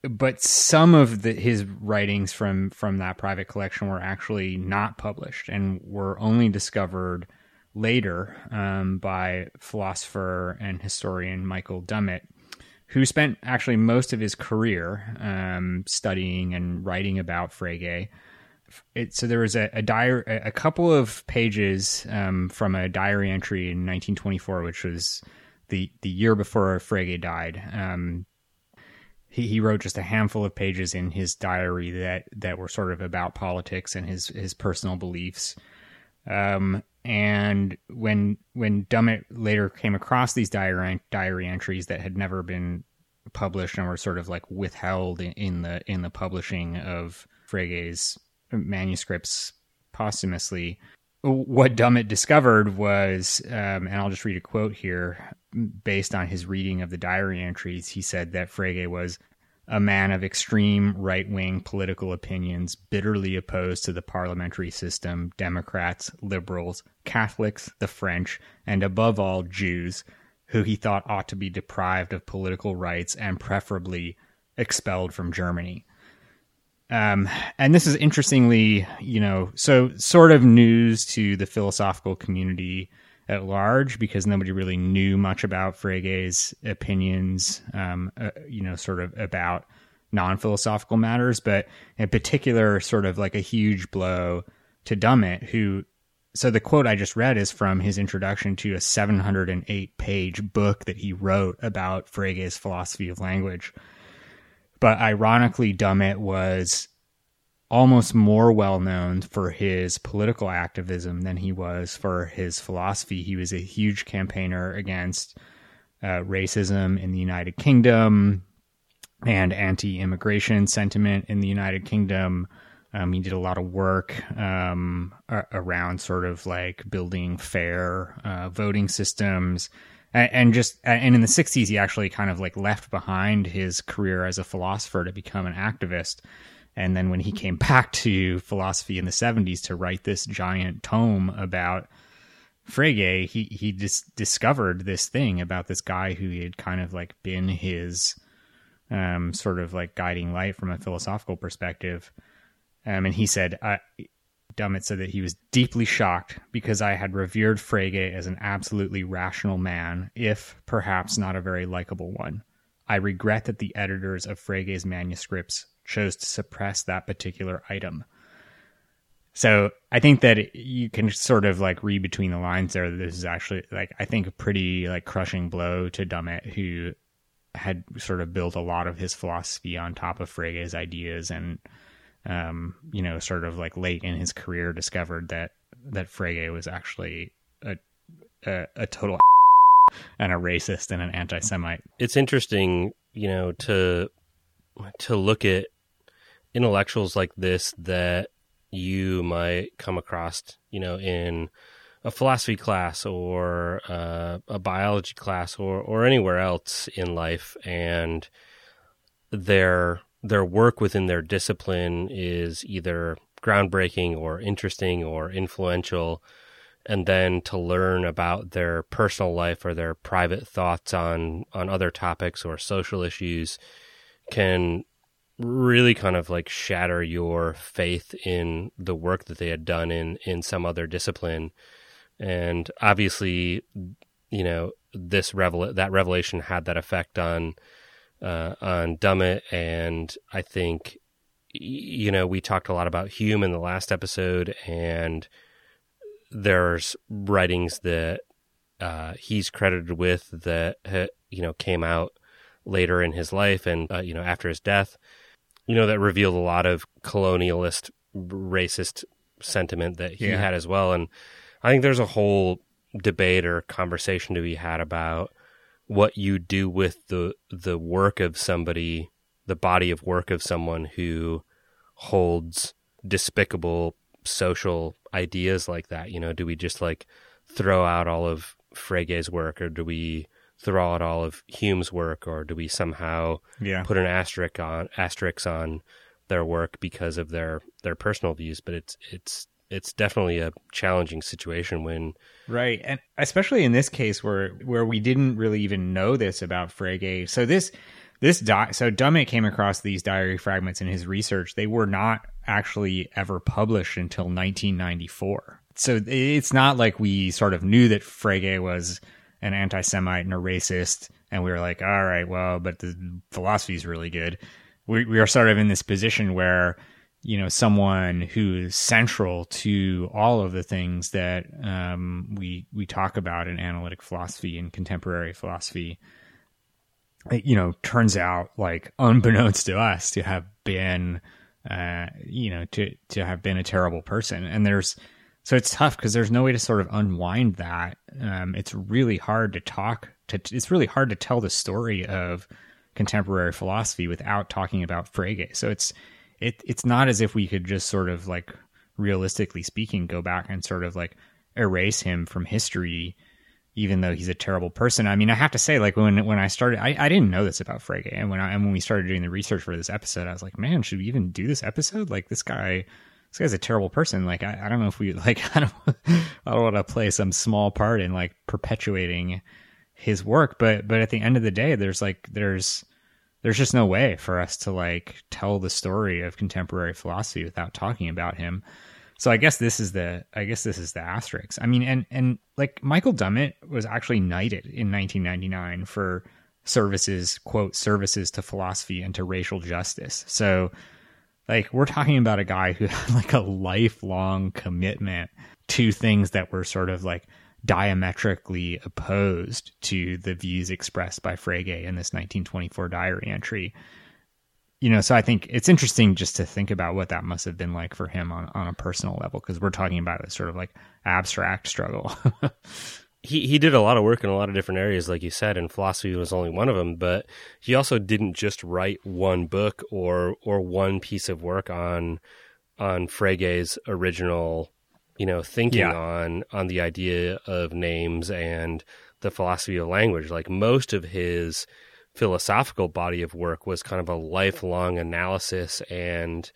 [SPEAKER 4] but some of the, his writings from from that private collection were actually not published and were only discovered later um, by philosopher and historian Michael Dummett, who spent actually most of his career um, studying and writing about Frege. It, so there was a, a diary, a couple of pages um, from a diary entry in 1924, which was the the year before Frege died. Um, he, he wrote just a handful of pages in his diary that, that were sort of about politics and his, his personal beliefs. Um, and when when Dummett later came across these diary diary entries that had never been published and were sort of like withheld in, the in the publishing of Frege's manuscripts posthumously, what Dummett discovered was, um, and I'll just read a quote here, based on his reading of the diary entries. He said that Frege was a man of extreme right wing political opinions, bitterly opposed to the parliamentary system, Democrats, liberals, Catholics, the French, and above all, Jews, who he thought ought to be deprived of political rights and preferably expelled from Germany. Um, and this is interestingly, you know, so sort of news to the philosophical community at large because nobody really knew much about Frege's opinions, um, uh, you know, sort of about non philosophical matters, but in particular, sort of like a huge blow to Dummett, who. So the quote I just read is from his introduction to a 708 page book that he wrote about Frege's philosophy of language. But ironically, Dummett was almost more well known for his political activism than he was for his philosophy. He was a huge campaigner against uh, racism in the United Kingdom and anti immigration sentiment in the United Kingdom. Um, he did a lot of work um, around sort of like building fair uh, voting systems. And, just and in the 60s, he actually kind of like left behind his career as a philosopher to become an activist. And then when he came back to philosophy in the 70s to write this giant tome about Frege, he he just discovered this thing about this guy who had kind of like been his um, sort of like guiding light from a philosophical perspective. Um, and he said, I, Dummett said that he was deeply shocked because I had revered Frege as an absolutely rational man, if perhaps not a very likable one. I regret that the editors of Frege's manuscripts chose to suppress that particular item. So I think that you can sort of like read between the lines there. This is actually like I think a pretty like crushing blow to Dummett, who had sort of built a lot of his philosophy on top of Frege's ideas, and um, you know, sort of like late in his career, discovered that that Frege was actually a a, a total (laughs) and a racist and an anti-Semite.
[SPEAKER 5] It's interesting, you know, to to look at intellectuals like this that you might come across, you know, in a philosophy class or uh, a biology class or or anywhere else in life, and their their work within their discipline is either groundbreaking or interesting or influential and then to learn about their personal life or their private thoughts on on other topics or social issues can really kind of like shatter your faith in the work that they had done in in some other discipline. And obviously you know this revel that revelation had that effect on uh, on Dummett. And I think you know we talked a lot about Hume in the last episode and there's writings that uh, he's credited with that you know came out later in his life and uh, you know after his death you know, that revealed a lot of colonialist, racist sentiment that he yeah. had as well. And I think there's a whole debate or conversation to be had about what you do with the the work of somebody, the body of work of someone who holds despicable social ideas like that. You know, do we just like throw out all of Frege's work, or do we throw out all of Hume's work, or do we somehow
[SPEAKER 4] yeah.
[SPEAKER 5] put an asterisk on asterisk on their work because of their their personal views? But it's it's it's definitely a challenging situation when
[SPEAKER 4] right and especially in this case where where we didn't really even know this about Frege. So this this di- so Dummett came across these diary fragments in his research. They were not actually ever published until 1994. So it's not like we sort of knew that Frege was an anti-Semite and a racist, and we were like, all right, well, but the philosophy is really good. We we are sort of in this position where you know someone who is central to all of the things that um, we we talk about in analytic philosophy and contemporary philosophy you know turns out like (laughs) unbeknownst to us to have been uh, you know to to have been a terrible person and there's so it's tough because there's no way to sort of unwind that. Um, it's really hard to talk to. It's really hard to tell the story of contemporary philosophy without talking about Frege. So it's it it's not as if we could just sort of like realistically speaking go back and sort of like erase him from history even though he's a terrible person. I mean, I have to say, like when when I started, I, I didn't know this about Frege, and when I and when we started doing the research for this episode, I was like, man, should we even do this episode? Like this guy, this guy's a terrible person. Like I, I don't know if we (laughs) like I don't I don't want to play some small part in like perpetuating his work, but but at the end of the day, there's like there's there's just no way for us to like tell the story of contemporary philosophy without talking about him. So I guess this is the I guess this is the asterisk. I mean, and and like Michael Dummett was actually knighted in 1999 for services quote services to philosophy and to racial justice. So like we're talking about a guy who (laughs) had like a lifelong commitment to things that were sort of like diametrically opposed to the views expressed by Frege in this 1924 diary entry you know, so I think it's interesting just to think about what that must have been like for him on, on a personal level because we're talking about a sort of like abstract struggle. (laughs)
[SPEAKER 5] he he did a lot of work in a lot of different areas, like you said, and philosophy was only one of them. But he also didn't just write one book or or one piece of work on on Frege's original, you know, thinking yeah. on on the idea of names and the philosophy of language. Like most of his philosophical body of work was kind of a lifelong analysis and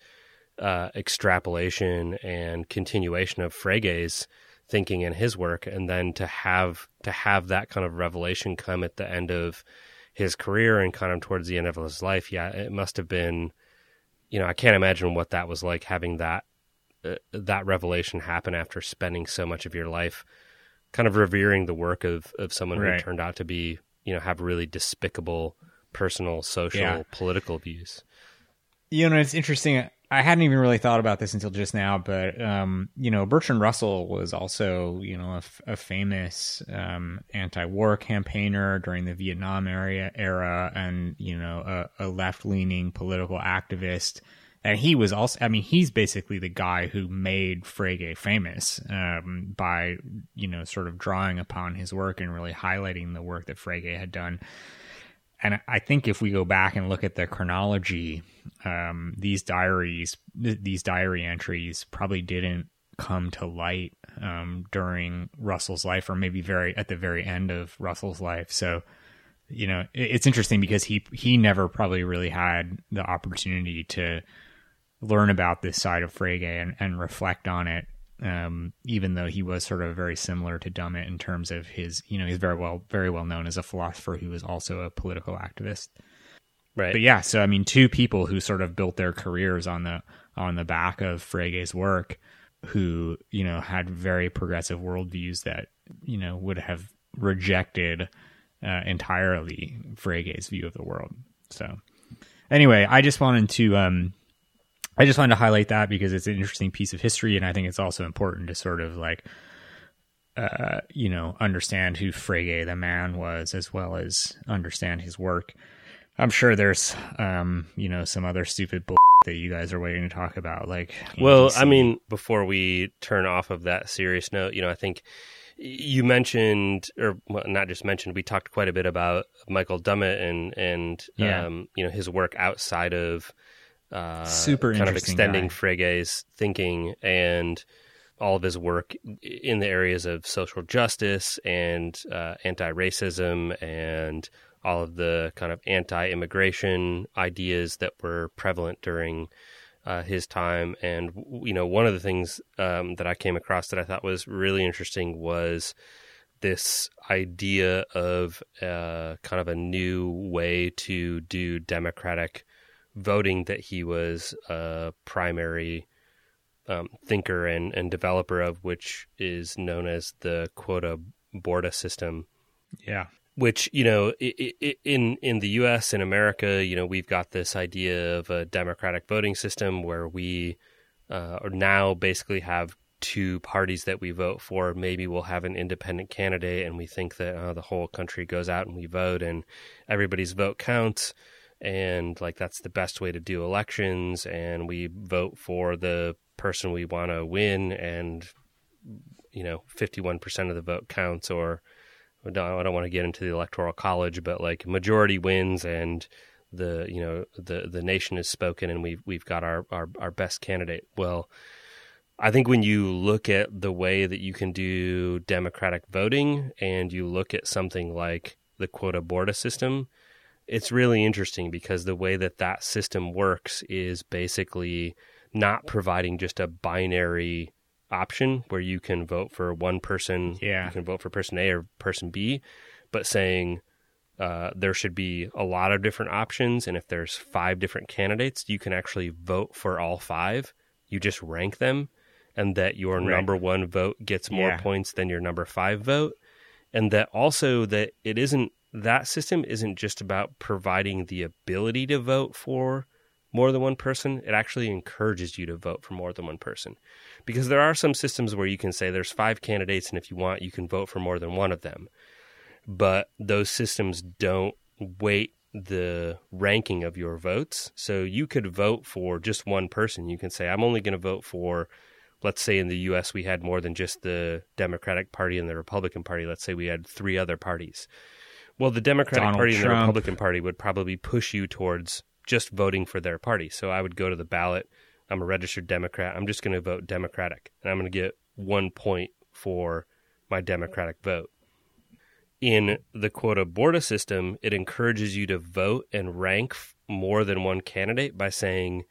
[SPEAKER 5] uh, extrapolation and continuation of Frege's thinking in his work, and then to have to have that kind of revelation come at the end of his career and kind of towards the end of his life, yeah, it must have been, you know, I can't imagine what that was like having that uh, that revelation happen after spending so much of your life kind of revering the work of of someone right. who turned out to be you know have really despicable personal, social, yeah. political views.
[SPEAKER 4] You know, it's interesting. I hadn't even really thought about this until just now, but um, you know, Bertrand Russell was also you know a, famous um, anti-war campaigner during the Vietnam era, era and you know a, a left-leaning political activist. And he was also, I mean, he's basically the guy who made Frege famous um, by, you know, sort of drawing upon his work and really highlighting the work that Frege had done and I think if we go back and look at the chronology, um, these diaries, th- these diary entries probably didn't come to light um, during Russell's life, or maybe very at the very end of Russell's life. So, you know, it, it's interesting because he he never probably really had the opportunity to learn about this side of Frege and, and reflect on it um, even though he was sort of very similar to Dummett in terms of his, you know, he's very well, very well known as a philosopher who was also a political activist.
[SPEAKER 5] Right.
[SPEAKER 4] But yeah, so I mean, two people who sort of built their careers on the on the back of Frege's work, who you know had very progressive worldviews that you know would have rejected uh, entirely Frege's view of the world. So anyway, I just wanted to um, I just wanted to highlight that because it's an interesting piece of history, and I think it's also important to sort of like, uh, you know, understand who Frege the man was, as well as understand his work. I'm sure there's, um, you know, some other stupid bull (laughs) that you guys are waiting to talk about. Like,
[SPEAKER 5] well, I mean, before we turn off of that serious note, you know, I think you mentioned, or well, not just mentioned, we talked quite a bit about Michael Dummett and and yeah. um, you know his work outside of
[SPEAKER 4] uh, super
[SPEAKER 5] kind of extending guy. Frege's thinking and all of his work in the areas of social justice and uh, anti-racism and all of the kind of anti-immigration ideas that were prevalent during uh, his time. And you know, one of the things um, that I came across that I thought was really interesting was this idea of uh, kind of a new way to do democratic voting that he was a primary um, thinker and, and developer of, which is known as the quota borda system.
[SPEAKER 4] Yeah.
[SPEAKER 5] Which you know, in in the U.S. in America, you know, we've got this idea of a democratic voting system where we uh, now basically have two parties that we vote for. Maybe we'll have an independent candidate, and we think that uh, the whole country goes out and we vote, and everybody's vote counts and like that's the best way to do elections and we vote for the person we want to win and you know, 51% of the vote counts, or I don't, want to get into the electoral college, but like majority wins and the you know the the nation has spoken and we've we've got our, our, our best candidate. Well, I think when you look at the way that you can do democratic voting and you look at something like the quota borda system, it's really interesting because the way that that system works is basically not providing just a binary option where you can vote for one person,
[SPEAKER 4] Yeah.
[SPEAKER 5] you can vote for person A or person B, but saying uh, there should be a lot of different options, and if there's five different candidates, you can actually vote for all five. You just rank them, and that your
[SPEAKER 4] Right.
[SPEAKER 5] number one vote gets more
[SPEAKER 4] Yeah.
[SPEAKER 5] points than your number five vote, and that also that it isn't that system isn't just about providing the ability to vote for more than one person. It actually encourages you to vote for more than one person, because there are some systems where you can say there's five candidates, and if you want, you can vote for more than one of them but those systems don't weight the ranking of your votes. So you could vote for just one person. You can say, I'm only going to vote for, let's say in the US, we had more than just the Democratic Party and the Republican Party. Let's say we had three other parties. Well, the Democratic
[SPEAKER 4] Donald
[SPEAKER 5] Party and the Republican Party would probably push you towards just voting for their party. So I would go to the ballot. I'm a registered Democrat. I'm just going to vote Democratic. And I'm going to get one point for my Democratic vote in the quota borda system, it encourages you to vote and rank more than one candidate by saying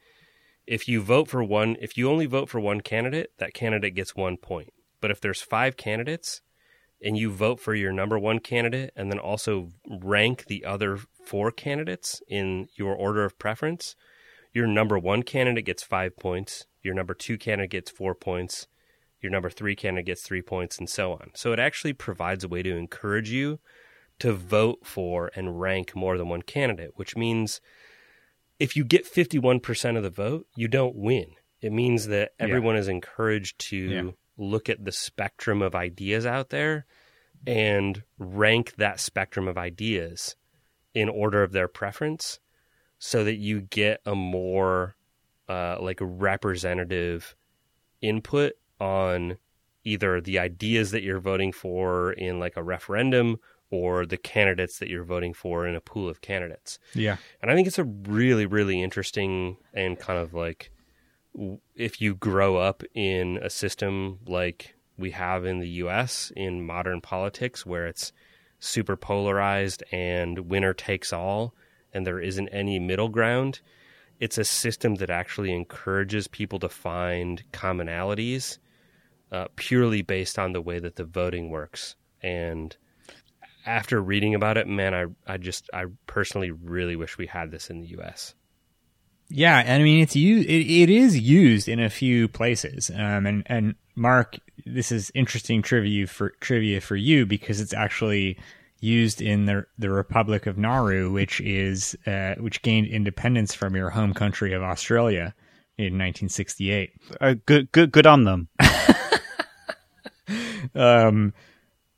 [SPEAKER 5] if you vote for one, if you only vote for one candidate, that candidate gets one point. But if there's five candidates and you vote for your number one candidate and then also rank the other four candidates in your order of preference, your number one candidate gets five points, your number two candidate gets four points, your number three candidate gets three points, and so on. So it actually provides a way to encourage you to vote for and rank more than one candidate, which means if you get 51% of the vote, you don't win. It means that everyone is encouraged to
[SPEAKER 4] Yeah.
[SPEAKER 5] Look at the spectrum of ideas out there and rank that spectrum of ideas in order of their preference so that you get a more uh, like representative input on either the ideas that you're voting for in like a referendum or the candidates that you're voting for in a pool of candidates.
[SPEAKER 4] Yeah.
[SPEAKER 5] And I think it's a really, really interesting and kind of like if you grow up in a system like we have in the US in modern politics where it's super polarized and winner takes all and there isn't any middle ground, it's a system that actually encourages people to find commonalities uh, purely based on the way that the voting works. And after reading about it, man, I, I just, I personally really wish we had this in the U.S.
[SPEAKER 4] Yeah, and I mean it's used. It, it is used in a few places. Um, and and Mark, this is interesting trivia for trivia for you because it's actually used in the the Republic of Nauru, which is uh, which gained independence from your home country of Australia in 1968.
[SPEAKER 6] Uh, good, good, good on them. (laughs)
[SPEAKER 4] um,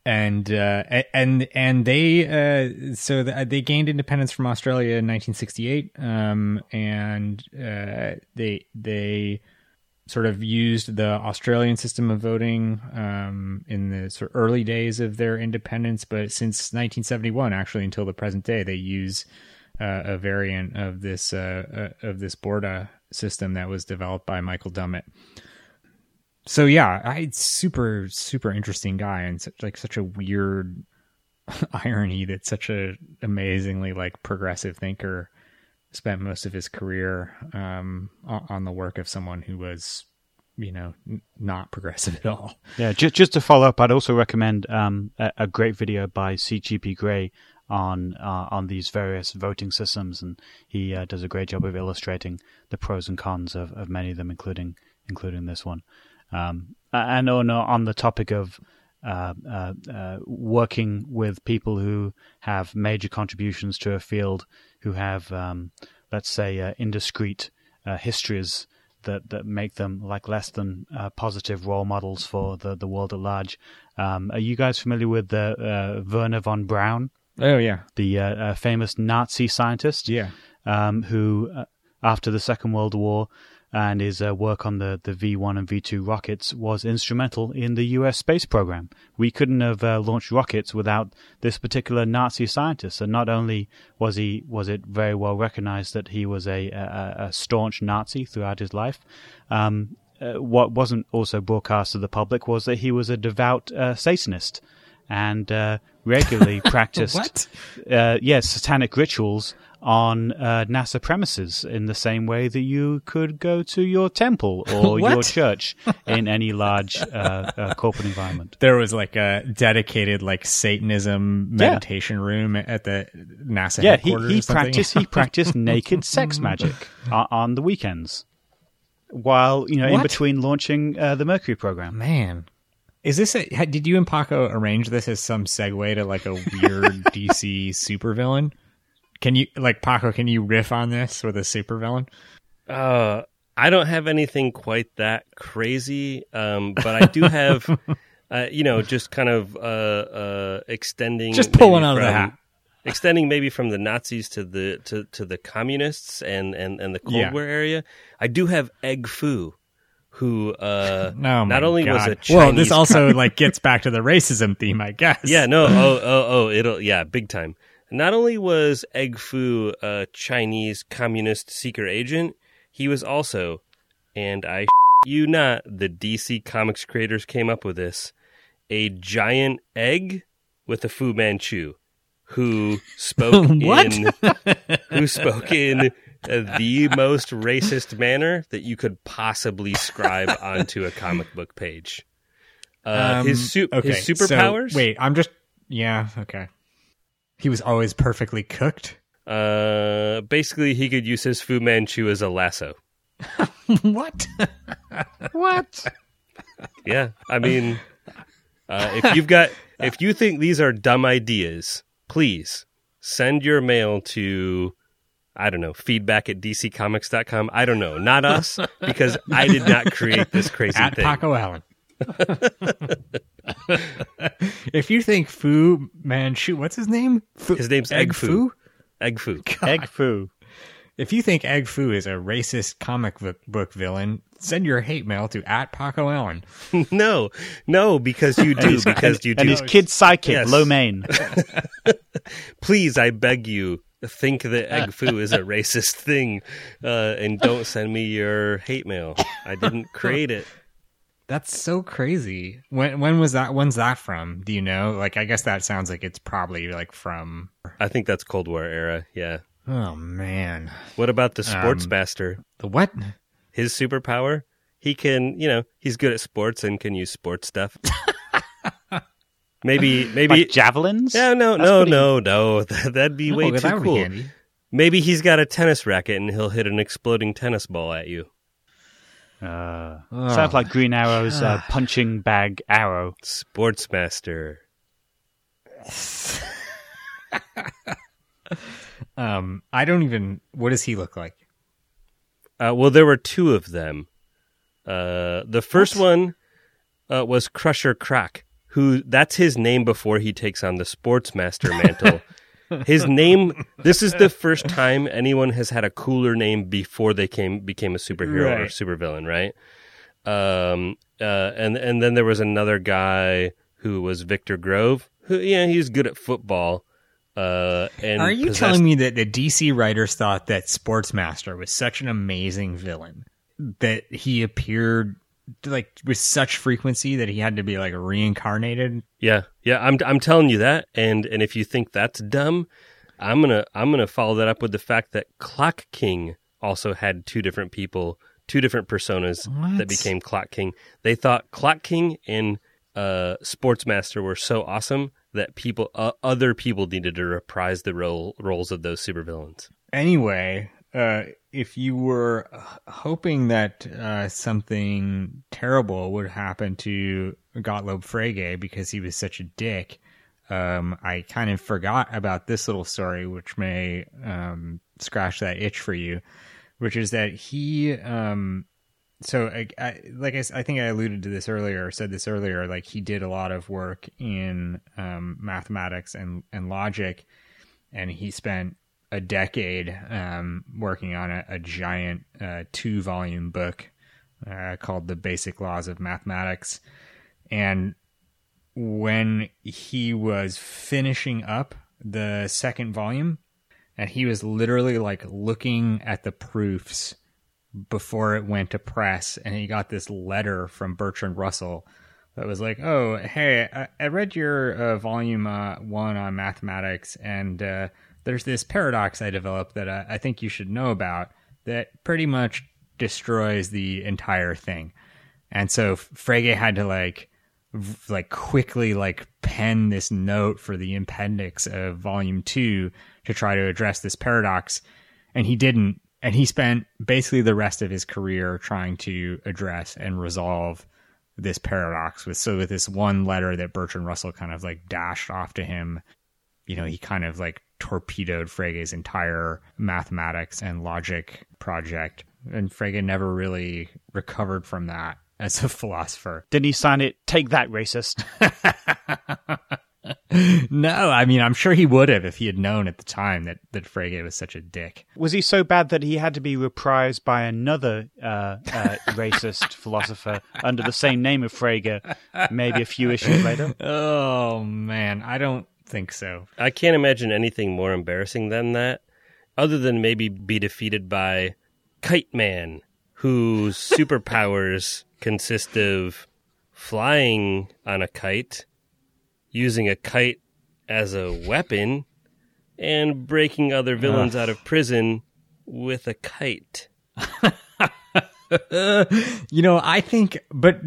[SPEAKER 4] and uh, and and they uh, so the, they gained independence from Australia in 1968, um, and uh, they they sort of used the Australian system of voting um, in the sort of early days of their independence, but since 1971, actually until the present day, they use uh, a variant of this uh, uh, of this Borda system that was developed by Michael Dummett so yeah, I super super interesting guy and such like such a weird (laughs) irony that such a amazingly like progressive thinker spent most of his career um, on the work of someone who was you know n- not progressive (laughs) at all.
[SPEAKER 6] Yeah, just just to follow up, I'd also recommend um, a, a great video by CGP Grey on uh, on these various voting systems, and he uh, does a great job of illustrating the pros and cons of, of many of them, including including this one. Um, and on on the topic of uh, uh, uh, working with people who have major contributions to a field, who have, um, let's say, uh, indiscreet uh, histories that, that make them like less than uh, positive role models for the, the world at large. Um, are you guys familiar with the uh, Wernher von Braun,
[SPEAKER 4] Oh yeah,
[SPEAKER 6] the famous Nazi scientist?
[SPEAKER 4] yeah,
[SPEAKER 6] um, who, uh, after the Second World War, and his uh, work on the, the V1 and V2 rockets was instrumental in the US space program. We couldn't have uh, launched rockets without this particular Nazi scientist. And not only was he was it very well recognized that he was a, a, a staunch Nazi throughout his life, um, uh, what wasn't also broadcast to the public was that he was a devout uh, Satanist and uh, regularly (laughs) practiced uh, yes, satanic rituals on uh, NASA premises in the same way that you could go to your temple (laughs) or your church (laughs) in any large uh, uh, corporate environment.
[SPEAKER 4] There was like a dedicated like Satanism meditation room at the NASA
[SPEAKER 6] Yeah, he,
[SPEAKER 4] headquarters.
[SPEAKER 6] he practiced he practiced (laughs) naked sex magic on, on the weekends, while you know in between launching uh, the Mercury program.
[SPEAKER 4] Man, is this a? Did you and Paco arrange this as some segue to like a weird DC supervillain? Can you like Paco? Can you riff on this with a supervillain?
[SPEAKER 5] Uh, I don't have anything quite that crazy, um, but I do have, (laughs) uh, you know, just kind of uh, uh, extending.
[SPEAKER 4] Just pull
[SPEAKER 5] maybe
[SPEAKER 4] one out of the
[SPEAKER 5] from-
[SPEAKER 4] hat.
[SPEAKER 5] Extending maybe from the Nazis to the to, to the communists and, and, and the Cold
[SPEAKER 4] Yeah.
[SPEAKER 5] War area. I do have Egg Fu, who uh,
[SPEAKER 4] No, (laughs)
[SPEAKER 5] not only was
[SPEAKER 4] God.
[SPEAKER 5] a Chinese
[SPEAKER 4] well, this also (laughs) like gets back to the racism theme, I guess.
[SPEAKER 5] Yeah, no, oh, oh, oh, it'll, yeah, big time. Not only was Egg Fu a Chinese communist secret agent, he was also, and I (laughs) you not, the DC Comics creators came up with this, a giant egg with a Fu Manchu, who (laughs) spoke in, (laughs) who spoke in the most racist manner that you could possibly scribe onto a comic book page. Uh,
[SPEAKER 4] Um,
[SPEAKER 5] his, su-
[SPEAKER 4] okay,
[SPEAKER 5] his
[SPEAKER 4] so, wait, I'm just yeah, okay. He was always perfectly cooked.
[SPEAKER 5] Uh, basically, he could use his Fu Manchu as a lasso. (laughs)
[SPEAKER 4] what? what?
[SPEAKER 5] Yeah, I mean, uh, if you've got, (laughs) if you think these are dumb ideas, please send your mail to, I don't know, feedback at dccomics.com. I don't know, not us, because I did not create this crazy
[SPEAKER 4] At
[SPEAKER 5] thing.
[SPEAKER 4] Paco Allen. (laughs) if you think Fu Manchu, what's his name? Fu,
[SPEAKER 5] His name's Egg Fu. Egg Fu. (laughs)
[SPEAKER 6] Egg Fu.
[SPEAKER 4] If you think Egg Fu is a racist comic book, book villain, send your hate mail to at Paco Allen. (laughs)
[SPEAKER 5] no, no, because you do, because you do.
[SPEAKER 6] And his kid sidekick,
[SPEAKER 5] Yes.
[SPEAKER 6] Lo Mein.
[SPEAKER 5] please, I beg you, think that Egg Fu is a racist thing, uh, and don't send me your hate mail. I didn't create it.
[SPEAKER 4] That's so crazy. When when was that? When's that from? Do you know? Like, I guess that sounds like it's probably like from.
[SPEAKER 5] I think that's Cold War era. Yeah.
[SPEAKER 4] Oh man,
[SPEAKER 5] What about the sports
[SPEAKER 4] Um,
[SPEAKER 5] master?
[SPEAKER 4] the what?
[SPEAKER 5] His superpower? He can, you know, he's good at sports and can use sports stuff. (laughs) maybe, maybe.
[SPEAKER 6] Like javelins?
[SPEAKER 5] yeah, no,
[SPEAKER 6] That's
[SPEAKER 5] no,
[SPEAKER 6] pretty-
[SPEAKER 5] no, no. (laughs) That'd be way
[SPEAKER 4] oh,
[SPEAKER 5] too cool. Maybe he's got a tennis racket and he'll hit an exploding tennis ball at you.
[SPEAKER 6] Uh,
[SPEAKER 4] Oh.
[SPEAKER 6] Sounds like Green Arrow's uh, (sighs) punching bag arrow.
[SPEAKER 5] Sportsmaster. (laughs)
[SPEAKER 4] Um, I don't even. What does he look like?
[SPEAKER 5] Uh, well, there were two of them. Uh, the first one uh, was Crusher Crock, who that's his name before he takes on the Sportsmaster (laughs) mantle. His name. This is the first time anyone has had a cooler name before they came became a superhero or
[SPEAKER 4] Right.
[SPEAKER 5] supervillain, right? Um, uh, and and then there was another guy who was Victor Gover, who yeah he's good at football. Uh, and
[SPEAKER 4] Are you
[SPEAKER 5] possessed-
[SPEAKER 4] telling me that the DC writers thought that Sportsmaster was such an amazing villain that he appeared like with such frequency that he had to be like reincarnated?
[SPEAKER 5] Yeah, yeah, I'm I'm telling you that, and and if you think that's dumb, I'm gonna I'm gonna follow that up with the fact that Clock King also had two different people, two different personas
[SPEAKER 4] What?
[SPEAKER 5] that became Clock King. They thought Clock King and uh, Sportsmaster were so awesome that people, uh, other people, needed to reprise the role roles of those supervillains.
[SPEAKER 4] Anyway, uh, if you were hoping that uh, something terrible would happen to Gottlob Frege because he was such a dick, um, I kind of forgot about this little story, which may um, scratch that itch for you, which is that he. Um, so, I, I, like I, I think I alluded to this earlier, or said this earlier. Like he did a lot of work in um, mathematics and and logic, and he spent a decade um, working on a, a giant uh, two volume book uh, called The Basic Laws of Mathematics. And when he was finishing up the second volume, and he was literally like looking at the proofs before it went to press, and he got this letter from Bertrand Russell that was like, "Oh, hey, I, I read your uh, volume uh, one on mathematics, and uh, there's this paradox I developed that I, I think you should know about that pretty much destroys the entire thing." And so Frege had to like like quickly like pen this note for the appendix of volume 2 to try to address this paradox and he didn't and he spent basically the rest of his career trying to address and resolve this paradox with so with this one letter that Bertrand Russell kind of like dashed off to him you know he kind of like torpedoed Frege's entire mathematics and logic project and Frege never really recovered from that (laughs) as a philosopher
[SPEAKER 6] Didn't he sign it? Take that, racist. (laughs)
[SPEAKER 4] no, I mean, I'm sure he would have if he had known at the time that, that Frege was such a dick.
[SPEAKER 6] Was he so bad that he had to be reprised by another uh, uh, (laughs) racist philosopher under the same name of Frege, maybe a few issues later?
[SPEAKER 4] Oh, man, I don't think so.
[SPEAKER 5] I can't imagine anything more embarrassing than that, other than maybe be defeated by Kite Man, whose (laughs) superpowers consist of flying on a kite, using a kite as a weapon, and breaking other villains out of prison with a kite. (laughs) (laughs)
[SPEAKER 4] you know, I think, but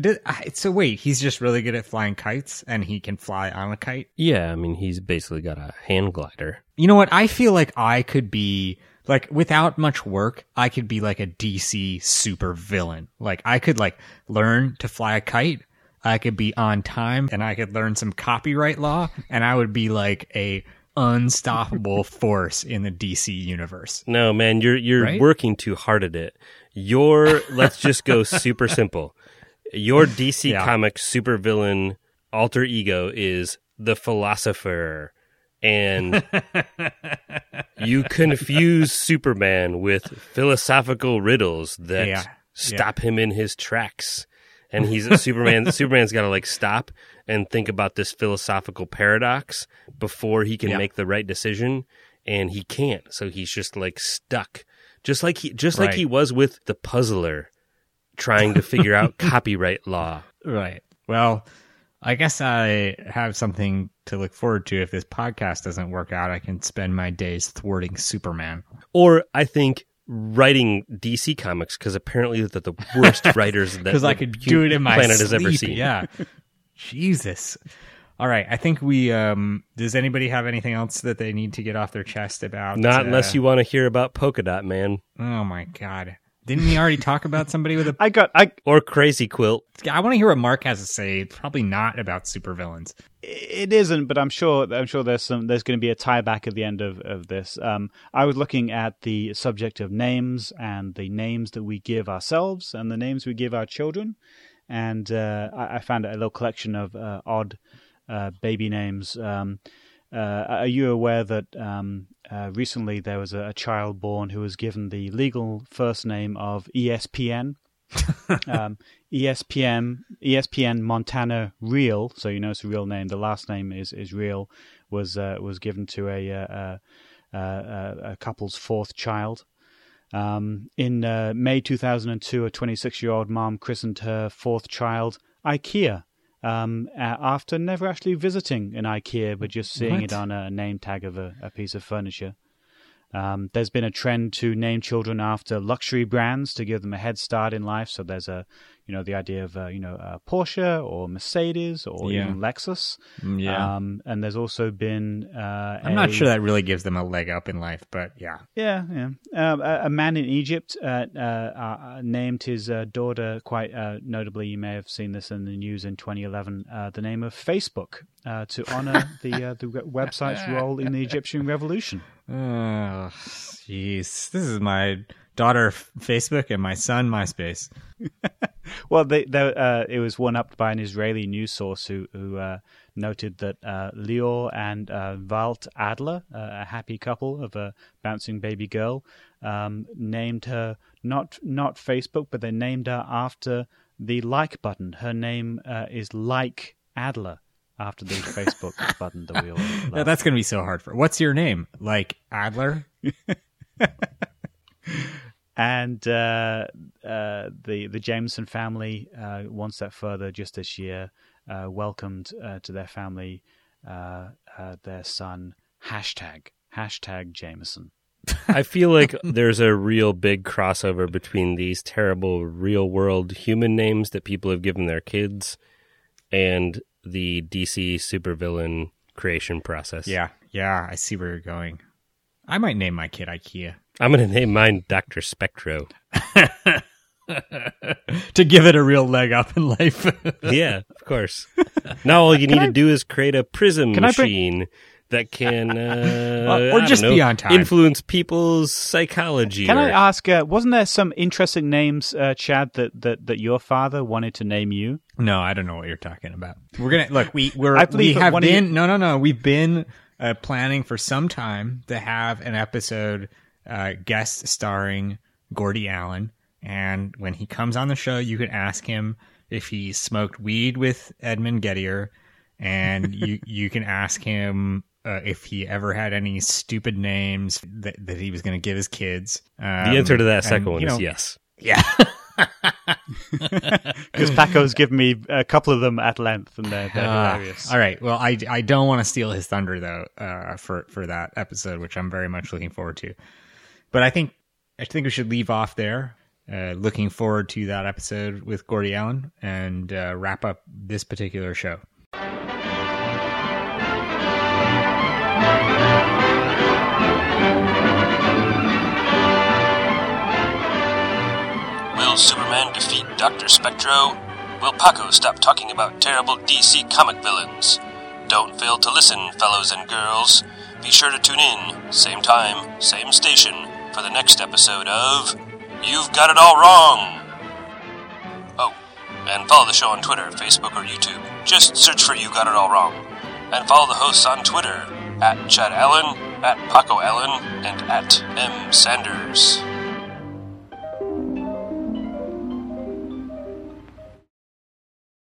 [SPEAKER 4] so wait, he's just really good at flying kites and he can fly on a kite?
[SPEAKER 5] Yeah, I mean, he's basically got a hand glider.
[SPEAKER 4] You know what? I feel like I could be like without much work, I could be like a DC super villain. Like I could like learn to fly a kite. I could be on time and I could learn some copyright law and I would be like a unstoppable force in the DC universe.
[SPEAKER 5] No, man, you're you're
[SPEAKER 4] Right?
[SPEAKER 5] working too hard at it. Your let's just go (laughs) super simple. Your DC
[SPEAKER 4] Yeah.
[SPEAKER 5] Comics supervillain alter ego is the philosopher. And (laughs) you confuse Superman with philosophical riddles that
[SPEAKER 4] Yeah.
[SPEAKER 5] stop him in his tracks. And he's Superman (laughs) Superman's got to like stop and think about this philosophical paradox before he can
[SPEAKER 4] Yeah.
[SPEAKER 5] make the right decision and he can't. So he's just like stuck. Just like he just like
[SPEAKER 4] Right.
[SPEAKER 5] he was with the puzzler trying to figure out (laughs) copyright law.
[SPEAKER 4] Right. Well, I guess I have something to look forward to if this podcast doesn't work out. I can spend my days thwarting Superman.
[SPEAKER 5] Or I think writing DC comics because apparently they're the worst (laughs) writers that
[SPEAKER 4] because I could do it in my
[SPEAKER 5] planet
[SPEAKER 4] sleep.
[SPEAKER 5] has ever seen.
[SPEAKER 4] Yeah. Jesus. All right. I think we. um Does anybody have anything else that they need to get off their chest about?
[SPEAKER 5] Not
[SPEAKER 4] uh,
[SPEAKER 5] unless you want to hear about Polka Dot Man
[SPEAKER 4] Oh my god! Didn't we already talk about somebody with a? (laughs)
[SPEAKER 6] I got I
[SPEAKER 5] or Crazy Quilt.
[SPEAKER 4] I want to hear what Mark has to say. Probably not about supervillains.
[SPEAKER 6] It isn't, but I'm sure I'm sure there's some there's going to be a tie back at the end of of this. Um, I was looking at the subject of names and the names that we give ourselves and the names we give our children, and uh, I, I found a little collection of uh, odd uh, baby names. Um, uh, are you aware that um, uh, recently there was a, a child born who was given the legal first name of ESPN? (laughs) ESPN ESPN Montana Real, so you know it's a real name. The last name is is real. Was uh, was given to a uh, uh, uh, a couple's fourth child. Um, in uh, May 2002, a 26 year old mom christened her fourth child IKEA. Um, after never actually visiting an IKEA, but just seeing
[SPEAKER 4] What?
[SPEAKER 6] it on a name tag of a, a piece of furniture. Um, there's been a trend to name children after luxury brands to give them a head start in life. So there's a, you know, the idea of uh, you know uh, Porsche or Mercedes or
[SPEAKER 4] Yeah.
[SPEAKER 6] even Lexus.
[SPEAKER 4] Yeah.
[SPEAKER 6] Um, and there's also been uh,
[SPEAKER 4] I'm not sure that really gives them a leg up in life, but yeah.
[SPEAKER 6] yeah, yeah. Um, a, a man in Egypt uh, uh, uh, named his uh, daughter quite uh, notably. You may have seen this in the news in 2011. Uh, the name of Facebook uh, to honor (laughs) the uh, the website's role in the Egyptian revolution. (laughs)
[SPEAKER 4] Jeez. This is my daughter Facebook and my son MySpace. (laughs)
[SPEAKER 6] Well, they, they, uh, it was one upped by an Israeli news source who who uh, noted that uh, Lior and uh, Walt Adler, uh, a happy couple of a bouncing baby girl, um, named her not not Facebook, but they named her after the like button. Her name uh, is Like Adler after the (laughs) Facebook button that we all
[SPEAKER 4] that's gonna be so hard for. What's your name? Like Adler? (laughs)
[SPEAKER 6] and uh, uh, the the Jameson family uh, one step further just this year uh, welcomed uh, to their family uh, their son hashtag hashtag Jameson.
[SPEAKER 5] I feel like there's a real big crossover between these terrible real world human names that people have given their kids and the DC supervillain creation process.
[SPEAKER 4] Yeah, yeah, I see where you're going. I might name my kid IKEA
[SPEAKER 5] I'm going to name mine Dr. Spectro. (laughs)
[SPEAKER 4] to give it a real leg up in life. (laughs)
[SPEAKER 5] yeah, of course. Now all you need
[SPEAKER 6] I-
[SPEAKER 5] to do is create a prism
[SPEAKER 6] Can I bring-
[SPEAKER 5] machine that can, (laughs) uh,
[SPEAKER 4] or
[SPEAKER 5] I
[SPEAKER 4] just
[SPEAKER 5] don't
[SPEAKER 4] be on time.
[SPEAKER 5] influence people's psychology.
[SPEAKER 6] Can
[SPEAKER 5] or-
[SPEAKER 6] I ask? Uh, wasn't there some interesting names, uh, Chad, that, that that your father wanted to name you?
[SPEAKER 4] no, I don't know what you're talking about. We're gonna look. We we're
[SPEAKER 6] I
[SPEAKER 4] we
[SPEAKER 6] believe that
[SPEAKER 4] have
[SPEAKER 6] one of you-
[SPEAKER 4] been no no no. We've been uh, planning for some time to have an episode uh, guest starring Gordy Allen, and when he comes on the show, you can ask him if he smoked weed with Edmund Gettier, and (laughs) you you can ask him. Uh, if he ever had any stupid names that, that he was going to give his kids, um,
[SPEAKER 5] the answer to that second
[SPEAKER 4] and,
[SPEAKER 5] one
[SPEAKER 4] you
[SPEAKER 5] is
[SPEAKER 4] know,
[SPEAKER 5] yes.
[SPEAKER 4] Yeah, (laughs)
[SPEAKER 6] Because Paco's given me a couple of them at length, and they're, they're
[SPEAKER 4] Ah,
[SPEAKER 6] hilarious.
[SPEAKER 4] all right. Well, I, I don't want to steal his thunder though uh, for for that episode, which I'm very much looking forward to. But I think I think we should leave off there. Uh, looking forward to that episode with Gordy Allen and uh, wrap up this particular show.
[SPEAKER 1] Will Superman defeat Dr. Spectro? Will Paco stop talking about terrible DC comic villains? Don't fail to listen, fellows and girls. Be sure to tune in, same time, same station, for the next episode of You've Got It All Wrong! Oh, and follow the show on Twitter, Facebook, or YouTube. Just search for You've Got It All Wrong. And follow the hosts on Twitter at Chad Allen, at Paco Allen, and at M. Sanders.